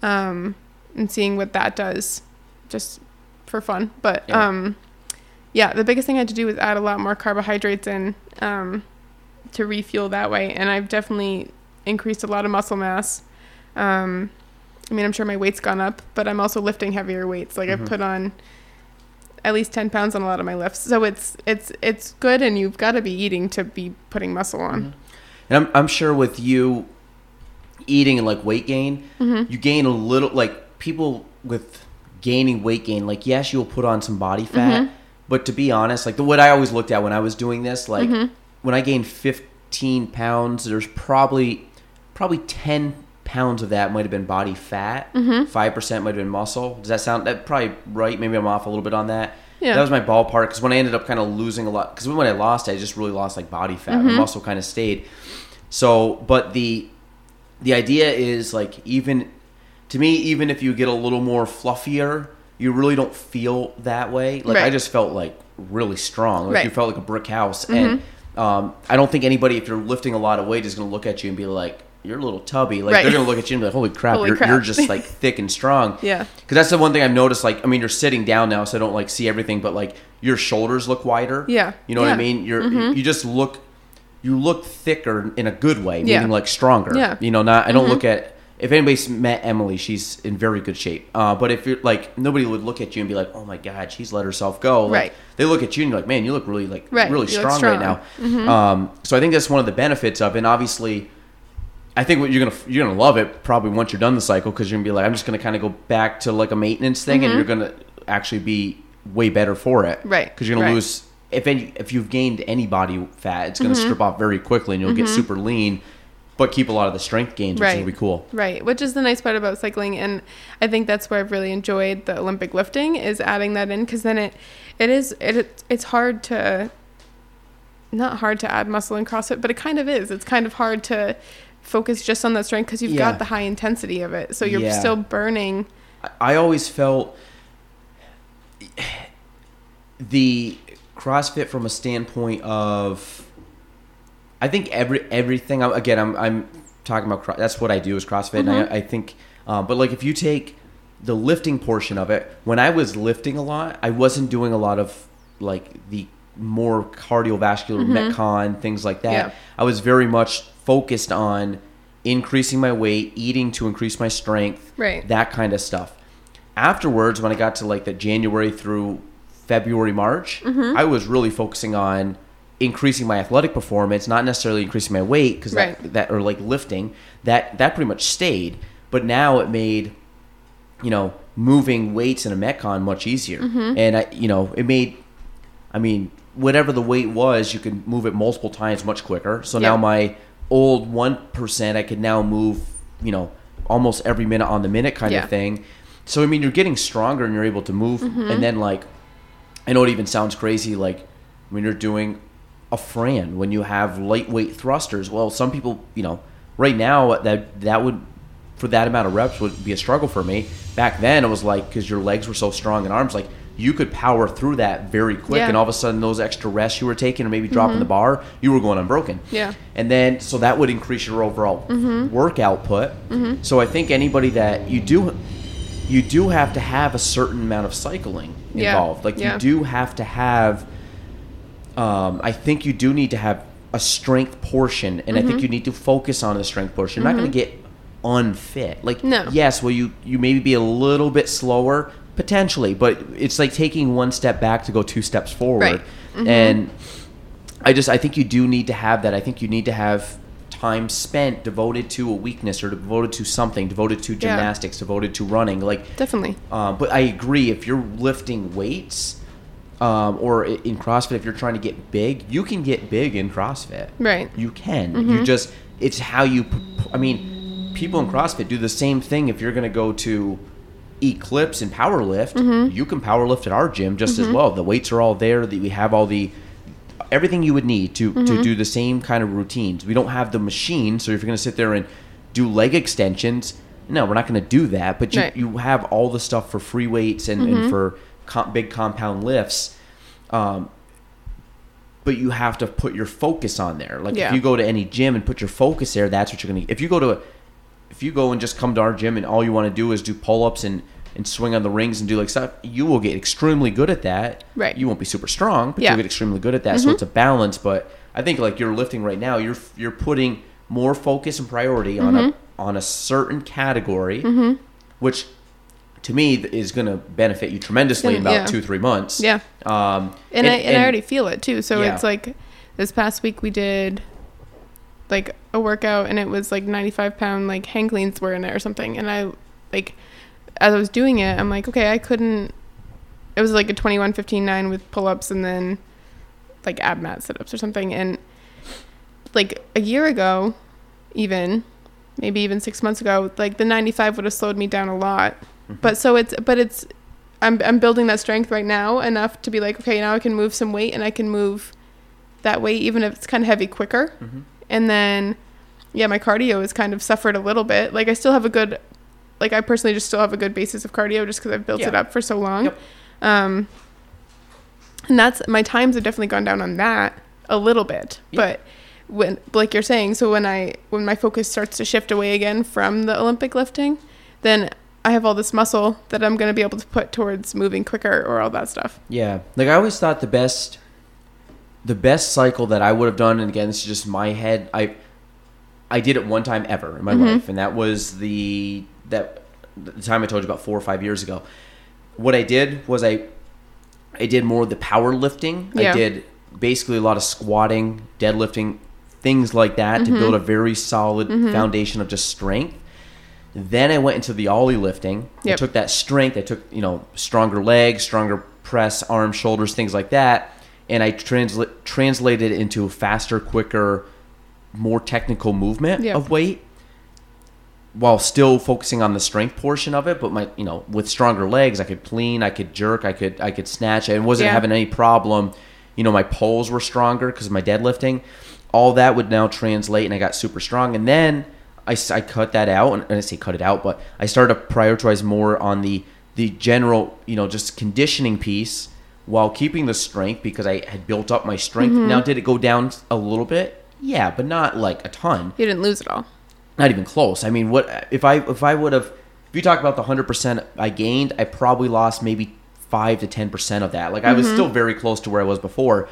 um, and seeing what that does just for fun. But, Yeah. um, yeah, the biggest thing I had to do was add a lot more carbohydrates in um, to refuel that way, and I've definitely increased a lot of muscle mass. Um, I mean, I'm sure my weight's gone up, but I'm also lifting heavier weights. Like Mm-hmm. I've put on at least 10 pounds on a lot of my lifts. So it's it's it's good and you've got to be eating to be putting muscle on. Mm-hmm. And I'm, I'm sure with you eating and like weight gain, Mm-hmm. you gain a little, like people with gaining weight gain, like, yes, you'll put on some body fat. Mm-hmm. But to be honest, like the what I always looked at when I was doing this, like Mm-hmm. when I gained 15 pounds, there's probably probably 10 pounds of that might have been body fat. Mm-hmm. 5 percent might have been muscle. Does that sound that probably right? Maybe I'm off a little bit on that. Yeah. That was my ballpark because when I ended up kind of losing a lot, because when I lost, I just really lost like body fat. Mm-hmm. The muscle kind of stayed. So, but the the idea is like even to me, even if you get a little more fluffier, you really don't feel that way. Like I just felt like really strong. Like Right. you felt like a brick house. And um, I don't think anybody, if you're lifting a lot of weight, is going to look at you and be like, "You're a little tubby." Like Right. they're going to look at you and be like, "Holy crap, Holy you're, crap. you're just like thick and strong." (laughs) Yeah. Because that's the one thing I've noticed. Like, I mean, you're sitting down now, so I don't like see everything, but like your shoulders look wider. Yeah. You know what I mean? You're you just look you look thicker in a good way, Yeah. meaning like stronger. Yeah. Mm-hmm. You know, not I don't look at if anybody's met Emily, she's in very good shape. Uh, but if you're like nobody would look at you and be like, "Oh my God, she's let herself go." Like, Right. They look at you and you're like, "Man, you look really like Right. really look strong, right now." Mm-hmm. Um, so I think that's one of the benefits of, and obviously, I think what you're gonna you're gonna love it probably once you're done the cycle because you're gonna be like, I'm just gonna kind of go back to like a maintenance thing, and you're gonna actually be way better for it, Mm-hmm. Right, Because you're gonna right. lose if any if you've gained any body fat, it's gonna Mm-hmm. strip off very quickly, and you'll get super lean, but keep a lot of the strength gains, which Right. will be cool. Right, which is the nice part about cycling, and I think that's where I've really enjoyed the Olympic lifting is adding that in because then it, it is it it's hard to, not hard to add muscle in CrossFit, but it kind of is. It's kind of hard to focus just on that strength because you've Yeah. got the high intensity of it, so you're Yeah. still burning. I- always felt the CrossFit from a standpoint of I think every everything again I'm I'm talking about that's what I do is CrossFit and I, I think uh, but like if you take the lifting portion of it when I was lifting a lot I wasn't doing a lot of like the more cardiovascular metcon things like that Yeah. I was very much focused on increasing my weight eating to increase my strength Right. that kind of stuff. Afterwards, when I got to like the January through February, March, Mm-hmm. I was really focusing on increasing my athletic performance, not necessarily increasing my weight because Right. that, that or like lifting that that pretty much stayed. But now it made you know moving weights in a metcon much easier, Mm-hmm. and I you know it made I mean whatever the weight was, you could move it multiple times much quicker. So now my old one percent, I could now move you know almost every minute on the minute kind Yeah. Mm-hmm. of thing. So I mean, you're getting stronger and you're able to move, and then like, I know it even sounds crazy, like when you're doing a Fran, when you have lightweight thrusters. Well, some people, you know, right now that that would for that amount of reps would be a struggle for me. Back then, it was like because your legs were so strong and arms, like you could power through that very quick, Yeah. and all of a sudden those extra rests you were taking, or maybe dropping the bar, you were going unbroken. Yeah. And then, so that would increase your overall work output. So I think anybody that you do, you do have to have a certain amount of cycling Yeah. involved. Like Yeah. you do have to have. Um, I think you do need to have a strength portion, and I Mm-hmm. think you need to focus on the strength portion. You're not going to get unfit. Like No. yes, will you you maybe be a little bit slower potentially, but it's like taking one step back to go two steps forward. Right. Mm-hmm. And I just I think you do need to have that. I think you need to have time spent devoted to a weakness or devoted to something, devoted to Yeah. gymnastics, devoted to running. Like Definitely. uh, but I agree. If you're lifting weights, um, or in CrossFit, if you're trying to get big, you can get big in CrossFit. Right. You can. Mm-hmm. You just it's how you. i mean, people in CrossFit do the same thing. If you're going to go to Eclipse and power lift, Mm-hmm. you can power lift at our gym just as well. The weights are all there. That we have all the everything you would need to Mm-hmm. to do the same kind of routines. We don't have the machine, so if you're going to sit there and do leg extensions, no, we're not going to do that. But you, Right. you have all the stuff for free weights and, and for com- big compound lifts. Um, but you have to put your focus on there. Like Yeah. if you go to any gym and put your focus there, that's what you're gonna. If you go to, a, if you go and just come to our gym and all you want to do is do pull ups and and swing on the rings and do like stuff, you will get extremely good at that. Right. You won't be super strong, but Yeah. you'll get extremely good at that. So mm-hmm. it's a balance. But I think like you're lifting right now, you're you're putting more focus and priority on a mm-hmm. on a certain category, mm-hmm. which to me is going to benefit you tremendously in about Yeah. two three months. Yeah. Um, and, I, and, I already feel it too. So Yeah. it's like this past week we did like a workout and it was like 95 pound like hang cleans were in it or something. And I like, as I was doing it, I'm like, okay, I couldn't, it was like a 21, 15, 9 with pull ups and then like ab mat sit ups or something. And like a year ago, even maybe even six months ago, like the 95 would have slowed me down a lot. But so it's, but it's, I'm, I'm building that strength right now enough to be like, okay, now I can move some weight and I can move that weight, even if it's kind of heavy, quicker. Mhm. And then, yeah, my cardio has kind of suffered a little bit. Like, I still have a good, like, I personally just still have a good basis of cardio just because I've built it up for so long. Yep. Um, and that's, my times have definitely gone down on that a little bit. Yeah. But when, like you're saying, so when I, when my focus starts to shift away again from the Olympic lifting, then I have all this muscle that I'm going to be able to put towards moving quicker or all that stuff. Yeah, like I always thought the best, the best cycle that I would have done, and again, this is just my head. I, I did it one time ever in my Mm-hmm. life, and that was the that the time I told you about four or five years ago. What I did was I, I did more of the power lifting. Yeah. I did basically a lot of squatting, deadlifting, things like that Mm-hmm. to build a very solid foundation of just strength. Then I went into the Oly lifting. I took that strength. I took you know stronger legs, stronger press, arms, shoulders, things like that, and I transla- translated it into faster, quicker, more technical movement Yep. of weight, while still focusing on the strength portion of it. But my you know with stronger legs, I could clean, I could jerk, I could I could snatch. I wasn't Yeah. having any problem. You know my pulls were stronger because of my deadlifting. All that would now translate, and I got super strong. And then i, I cut that out, and I say cut it out, but I started to prioritize more on the the general, you know, just conditioning piece while keeping the strength because I had built up my strength. Mm-hmm. Now, did it go down a little bit? Yeah, but not like a ton. You didn't lose it all. Not even close. I mean, what if I if I would have if you talk about the hundred percent I gained, I probably lost maybe five to ten percent of that. Like I was Mm-hmm. still very close to where I was before,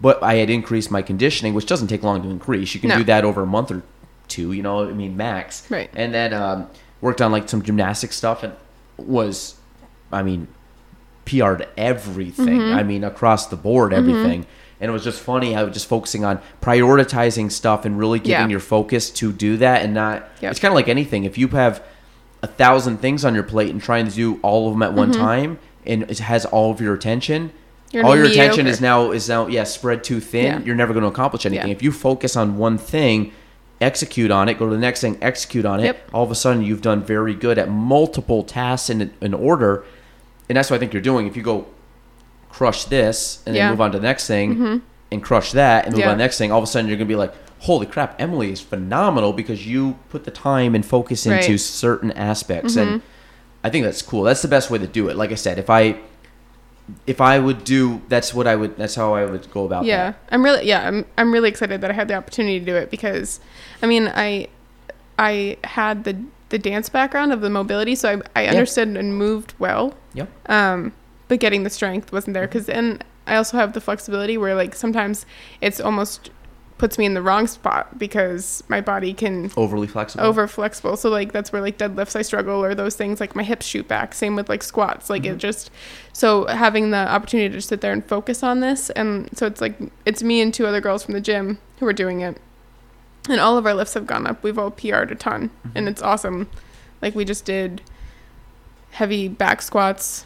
but I had increased my conditioning, which doesn't take long to increase. You can No. do that over a month or two. You know, I mean, max. Right. And then um, worked on like some gymnastic stuff and was, I mean, PR'd everything. Mm-hmm. I mean, across the board, everything. And it was just funny how just focusing on prioritizing stuff and really giving Yeah. your focus to do that and not. Yep. It's kind of like anything. If you have a thousand things on your plate and trying to do all of them at one time, and it has all of your attention. Mm-hmm. You're all your attention is now is now yeah spread too thin. Yeah. You're never going to accomplish anything. Yeah. If you focus on one thing, execute on it, go to the next thing, execute on it. Yep. All of a sudden, you've done very good at multiple tasks in in order, and that's what I think you're doing. If you go crush this and Yeah. Mm-hmm. then move on to the next thing and crush that and move Yeah. on to the next thing, all of a sudden you're going to be like, holy crap, Emily is phenomenal because you put the time and focus into Right. Mm-hmm. certain aspects, and I think that's cool. That's the best way to do it. Like I said, if I if I would do, that's what I would. That's how I would go about yeah that. i'm really yeah I'm, I'm really excited that i had the opportunity to do it because i mean i i had the the dance background of the mobility so i, I understood and moved well Yep. um but getting the strength wasn't there because and i also have the flexibility where like sometimes it's almost puts me in the wrong spot because my body can Overly flexible. over flexible. So like that's where like deadlifts I struggle or those things like my hips shoot back. Same with like squats. Like Mm-hmm. it just so having the opportunity to sit there and focus on this and so it's like it's me and two other girls from the gym who are doing it. And all of our lifts have gone up. We've all PR'd a ton Mm-hmm. and it's awesome. Like we just did heavy back squats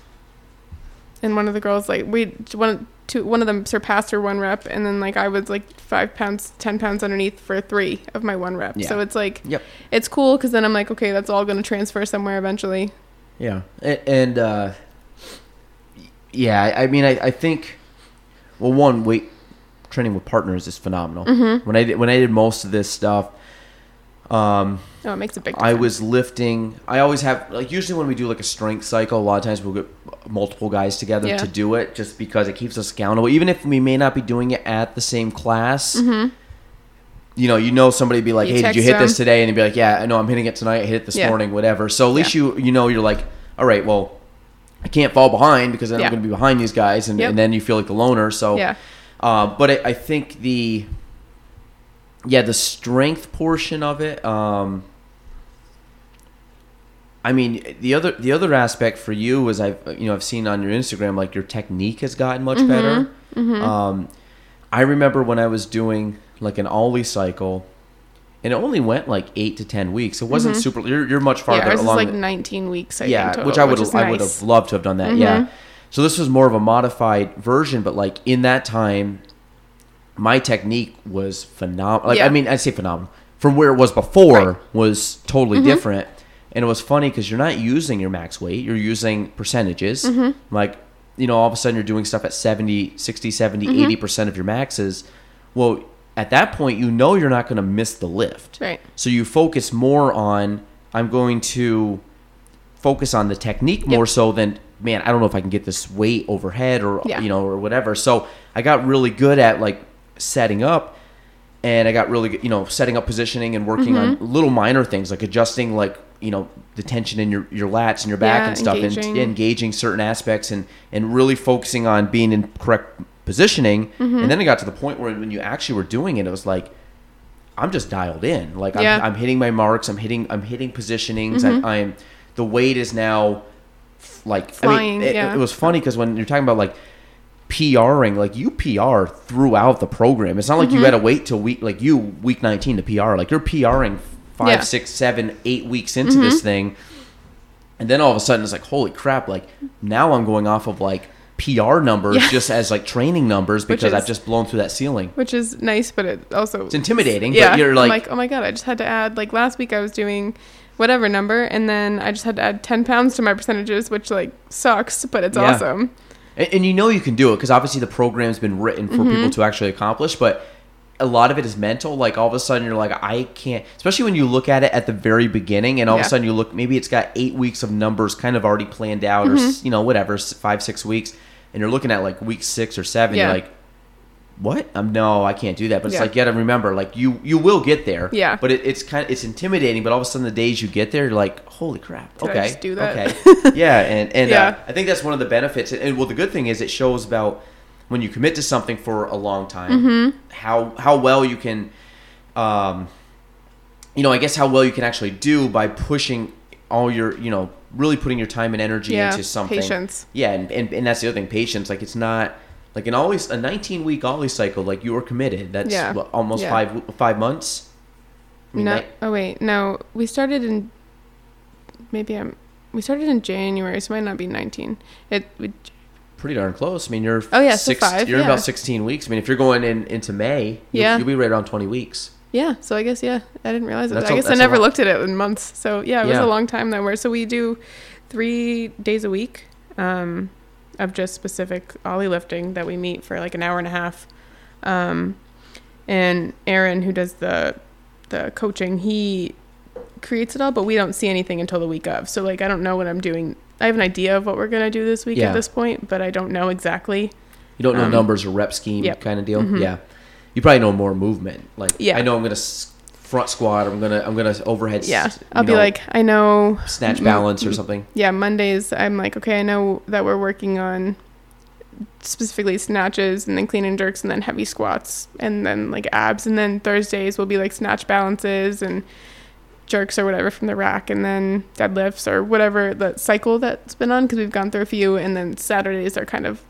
and one of the girls like we one two one of them surpassed her one rep and then like I was like five pounds ten pounds underneath for three of my one rep. Yeah. So it's like Yep. it's cool because then I'm like, okay, that's all going to transfer somewhere eventually. Yeah, A- and uh, yeah, I I mean, I, I think, well, one weight training with partners is phenomenal. Mm-hmm. When I did when I did most of this stuff, um, Oh, it makes a big difference. I was lifting. I always have like usually when we do like a strength cycle, a lot of times we'll get multiple guys together Yeah. to do it, just because it keeps us accountable. Even if we may not be doing it at the same class. You know, you know somebody be like, Mm-hmm. You "Hey, did you hit this today?" And they'd be like, "Yeah, I know, I'm hitting it tonight. I hit it this Yeah. morning, whatever." So at least Yeah. you you know you're like, "All right, well, I can't fall behind because then. I'm going to be behind these guys," and, Yep. and then you feel like the loner. So, Yeah. uh, but I, I think the yeah the strength portion of it, um, I mean, the other the other aspect for you was I've you know I've seen on your Instagram like your technique has gotten much Mm-hmm. better. Um, I remember when I was doing like an Oly cycle, and it only went like eight to ten weeks. It wasn't super. You're, you're much farther Mm-hmm. yeah, ours is along. like the- 19 weeks. I yeah, think, total, which I would is I would have loved to have done that. Yeah. So this was more of a modified version, but like in that time, my technique was phenomenal. Like I Yeah. Mm-hmm. mean, I say phenomenal from where it was before was totally different. And it was funny because you're not using your max weight; you're using percentages. Mm-hmm. Like you know, all of a sudden you're doing stuff at 70, 60, 70, Mm-hmm. 80 percent of your maxes. Well, at that point, you know you're not going to miss the lift. Right. So you focus more on I'm going to focus on the technique more so than man, I don't know if I can get this weight overhead or Yeah. you know or whatever. So I got really good at like setting up and I got really good, you know, setting up positioning and working Mm-hmm. on little minor things like adjusting like, you know, the tension in your your lats and your back Yeah, and stuff engaging. and engaging certain aspects and and really focusing on being in correct positioning. Mm-hmm. And then it got to the point where when you actually were doing it, it was like I'm just dialed in. Like Yeah. Mm-hmm. I'm, I'm hitting my marks. I'm hitting. I'm hitting positionings. I, I'm. The weight is now like I mean, it, yeah. it was funny because when you're talking about like PRing, like you PR throughout the program. It's not like you Mm-hmm. had to wait till week like you week 19 to PR. Like you're PRing five, Yeah. Mm-hmm. six, seven, eight weeks into this thing, and then all of a sudden it's like holy crap! Like now I'm going off of like PR numbers Yeah. just as like training numbers because I've just blown through that ceiling. Which is nice, but it also It's intimidating, yeah. but you're like, like, oh my god, I just had to add like last week I was doing whatever number, and then I just had to add 10 pounds to my percentages, which like sucks, but it's Yeah. awesome. And, and you know you can do it because obviously the program's been written for Mm-hmm. people to actually accomplish, but a lot of it is mental. Like all of a sudden you're like, I can't, especially when you look at it at the very beginning and all of a sudden you look, maybe it's got eight weeks of numbers kind of already planned out or, Mm-hmm. s- you know, whatever, five, six weeks. And you're looking at like week six or seven. Yeah. You're like, what? Um, no, I can't do that. But it's Yeah. like, you gotta remember, like you, you will get there. Yeah. But it, it's kind of, it's intimidating. But all of a sudden the days you get there, you're like, holy crap. Did okay. do that? Okay. (laughs) yeah. And, and, Yeah. uh, I think that's one of the benefits. And, and well, the good thing is it shows about when you commit to something for a long time, Mm-hmm. how how well you can, um, you know, I guess how well you can actually do by pushing all your, you know, really putting your time and energy Yeah, into something. patience. Yeah, and, and and that's the other thing, patience. Like it's not like an always a 19 week Oly cycle. Like you were committed. That's Yeah. what, almost Yeah. five five months. I mean, no, that- oh wait, no, we started in maybe I'm we started in January, so it might not be 19. It we, pretty darn close. I mean, you're Oh, yeah, so five, You're yeah. about 16 weeks. I mean, if you're going in into May, you'll, Yeah. you'll be right around 20 weeks. yeah, so I guess yeah, I didn't realize it. I a- guess I never looked at it in months. So yeah, it was a long time that we're so we do three days a week um, of just specific Oly lifting that we meet for like an hour and a half. Um, and Aaron, who does the the coaching, he creates it all, but we don't see anything until the week of. So like I don't know what I'm doing. I have an idea of what we're gonna do this week Yeah. at this point, but I don't know exactly. You don't know Um, numbers or rep scheme yep. kind of deal. Mhm. Yeah, you probably know more movement. Like Yeah. I know I'm gonna front squat. I'm gonna I'm gonna overhead. Yeah, I'll be know, like, I know. snatch balance or mm, something. Yeah, Mondays I'm like, okay, I know that we're working on specifically snatches and then clean and jerks and then heavy squats and then like abs and then Thursdays will be like snatch balances and jerks or whatever from the rack and then deadlifts or whatever the cycle that's been on because we've gone through a few and then Saturdays are kind of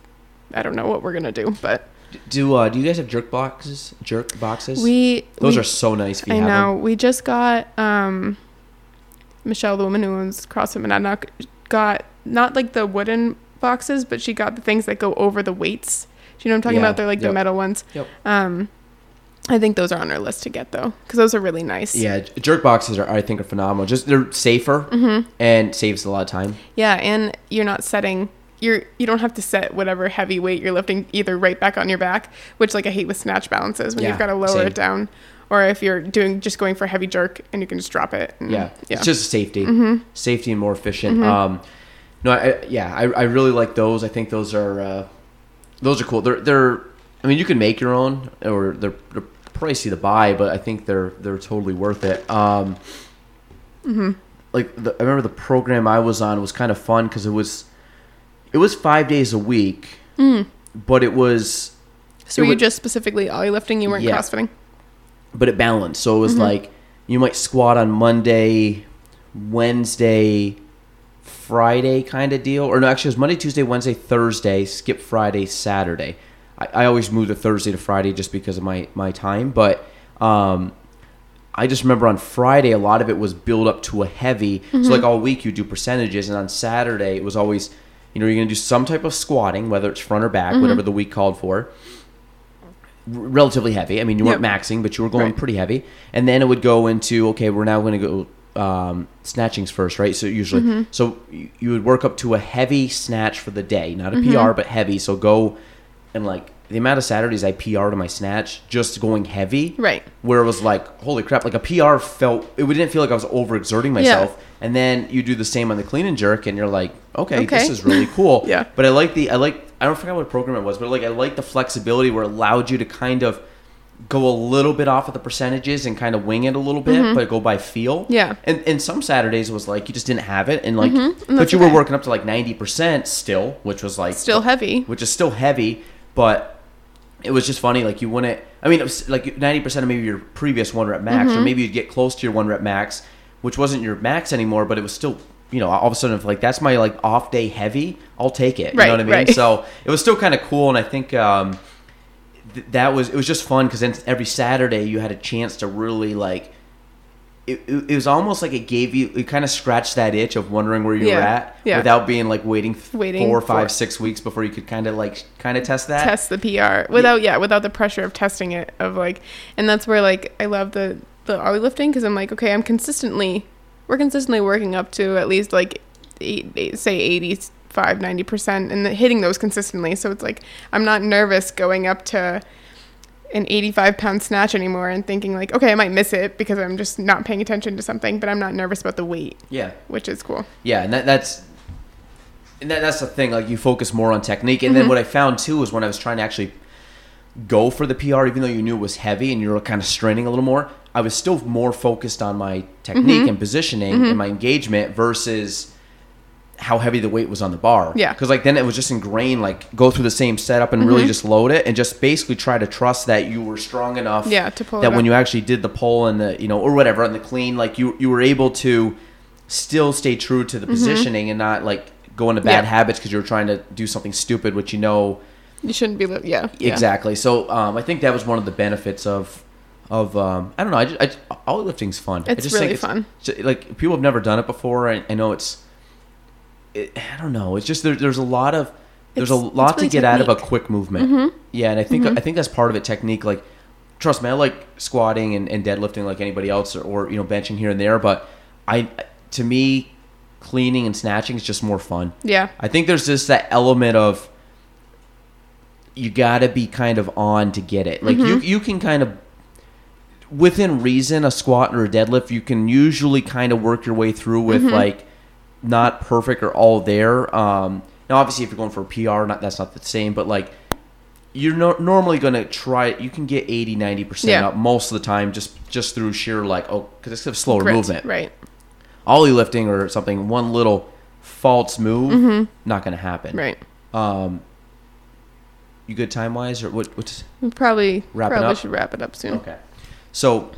I don't know what we're gonna do but Do uh do you guys have jerk boxes? Jerk boxes? we Those we- are so nice. I have know. Them. We just got um Michelle, the woman who owns CrossFit Monadnock, got not like the wooden boxes, but she got the things that go over the weights. Do you know what I'm talking Yeah, about? They're like yep. the metal ones. Yep. Um, I think those are on our list to get though, because those are really nice. Yeah, jerk boxes are I think are phenomenal. Just they're safer Mm-hmm. and saves a lot of time. Yeah, and you're not setting. You're you don't have to set whatever heavy weight you're lifting either right back on your back, which like I hate with snatch balances when Yeah, you've got to lower same. it down, or if you're doing just going for a heavy jerk and you can just drop it. and- Yeah, yeah. it's just safety, Mhm. safety and more efficient. Mhm. Um, no, I, yeah, I, I really like those. I think those are uh, those are cool. They're they're. I mean, you can make your own, or they're they're pricey to buy, but I think they're they're totally worth it. Um, Mm-hmm. like the, I remember the program I was on was kind of fun because it was it was five days a week, Mm. but it was So It were you would- just specifically Oly lifting? You weren't Yeah. crossfitting. but it balanced. So it was Mhm. like you might squat on Monday, Wednesday, Friday kind of deal, or no, actually it was Monday, Tuesday, Wednesday, Thursday, skip Friday, Saturday. I, I always move the Thursday to Friday just because of my my time, but um, I just remember on Friday a lot of it was build up to a heavy. So like all week you do percentages, and on Saturday it was always, you know, you're gonna do some type of squatting, whether it's front or back, whatever the week called for. R- relatively heavy. I mean, you weren't Yep. maxing, but you were going Right. pretty heavy. And then it would go into okay, we're now going to go um, snatchings first, right? So usually, Mm-hmm. so you, you would work up to a heavy snatch for the day, not a Mm-hmm. PR, but heavy. So go and like the amount of Saturdays I PR to my snatch just going heavy, Right. Where it was like, holy crap! Like a PR felt it didn't feel like I was overexerting myself. Yeah. And then you do the same on the clean and jerk, and you're like, okay, this is really cool. (laughs) Yeah. But I like the I like I don't forget what program it was, but like I like the flexibility where it allowed you to kind of go a little bit off of the percentages and kind of wing it a little bit, but go by feel. Mm-hmm. Yeah. And and some Saturdays was like you just didn't have it, and like, And but you were working up to like ninety percent still, which was like Still heavy. which is still heavy, but it was just funny. Like you wouldn't. I mean, it was like ninety percent of maybe your previous one rep max, Mm-hmm. or maybe you'd get close to your one rep max, which wasn't your max anymore, but it was still. You know, all of a sudden, if like that's my like off day heavy, I'll take it. You Right, know what I mean? right. So it was still kind of cool, and I think um, th- that was it was just fun because then every Saturday you had a chance to really like. It, it, was almost like it gave you it kind of scratched that itch of wondering where you were Yeah, at yeah. without being like waiting, Waiting four, five, six weeks before you could kind of like kind of test that. test the PR without yeah without the pressure of testing it of like and that's where like I love the the Oly lifting because I'm like okay I'm consistently we're consistently working up to at least like eight, eight, say 85 90 percent and the, hitting those consistently so it's like I'm not nervous going up to an 85 pound snatch anymore and thinking like okay I might miss it because I'm just not paying attention to something but I'm not nervous about the weight Yeah, which is cool yeah, and that, that's and that, that's the thing. Like you focus more on technique, and Mm-hmm. then what I found too is when I was trying to actually go for the PR, even though you knew it was heavy and you were kind of straining a little more, I was still more focused on my technique Mm-hmm. and positioning and my engagement versus how heavy the weight was on the bar. Yeah. Because like then it was just ingrained, like go through the same setup and really Mm-hmm. just load it and just basically try to trust that you were strong enough. Yeah, to pull that when up. you actually did the pull and the you know or whatever on the clean, like you you were able to still stay true to the positioning and not like go into bad Mm-hmm. Yeah. habits because you were trying to do something stupid, which you know you shouldn't be li- yeah, yeah. exactly. So um, I think that was one of the benefits of of um, I don't know. I just, I just all lifting's fun. I It's just really think fun. like people have never done it before. I, I know it's. It, I don't know. It's just there, there's a lot of there's a It's- it's lot really to get out of a quick movement. Mm-hmm. Yeah, and I think mm-hmm. I think that's part of it. Technique, like trust me, I like squatting and, and deadlifting like anybody else, or, or you know benching here and there. But I, to me, cleaning and snatching is just more fun. yeah I think there's just that element of you got to be kind of on to get it. Like you mm-hmm. you can kind of within reason a squat or a deadlift you can usually kind of work your way through with like not perfect or all there. Um now obviously if you're going for a PR not that's not the same but like you're no, normally going to try you can get 80 90% Yeah. up most of the time just just through sheer like oh cuz it's a slower movement right Oly lifting or something, one little false move, not going to happen. Mm-hmm. right Um, you good time wise or what? What's We probably Wrap it probably up? should wrap it up soon. okay? So,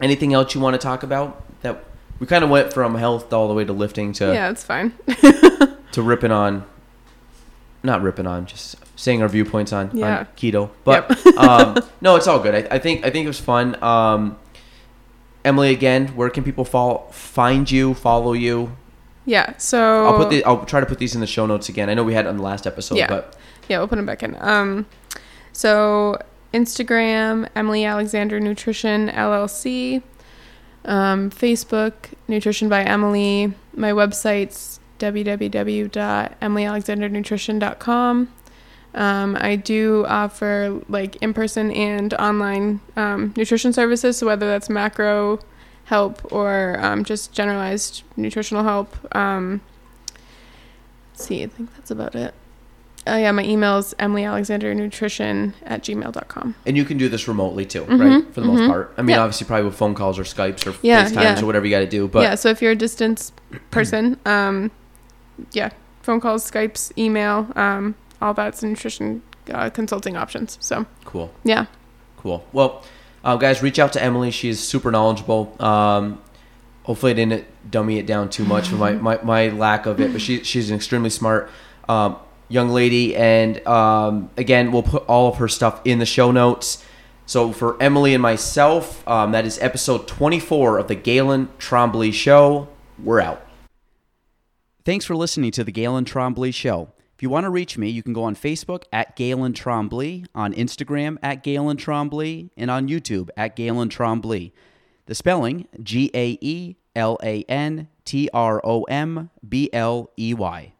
anything else you want to talk about? That we kind of went from health all the way to lifting to Yeah, it's fine. (laughs) to ripping on, not ripping on, just saying our viewpoints on, Yeah. on keto. But (laughs) um, no, it's all good. I, I think I think it was fun. Um, Emily, again, where can people follow, find you, follow you? yeah. So I'll put the, I'll try to put these in the show notes again. I know we had it on the last episode, Yeah. but Yeah, we'll put them back in. Um, so Instagram, Emily Alexander Nutrition LLC. Um, Facebook, Nutrition by Emily. My website's www.emilyalexandernutrition.com. Um, I do offer like in person and online um, nutrition services, so whether that's macro help or um, just generalized nutritional help. Um, see, I think that's about it. Oh yeah, my email is emilyalexandernutrition at gmail.com. and you can do this remotely too, Mhm, right? For the most mhm. part. I mean, Yeah. obviously, probably with phone calls or Skypes or Yeah, FaceTimes yeah. or whatever you got to do. But yeah, so if you're a distance person, um, yeah, phone calls, Skypes, email, um, all that's nutrition uh, consulting options. So cool, yeah, cool. Well, uh, guys, reach out to Emily. She's super knowledgeable. Um, hopefully I didn't dummy it down too much for my, (laughs) my, my lack of it. But she she's an extremely smart um, young lady, and um, again, we'll put all of her stuff in the show notes. So for Emily and myself, um, that is episode 24 of the Gaelan Trombley Show. We're out. Thanks for listening to the Gaelan Trombley Show. If you want to reach me, you can go on Facebook at Gaelan Trombley, on Instagram at Gaelan Trombley, and on YouTube at Gaelan Trombley. The spelling G A E L A N T R O M B L E Y.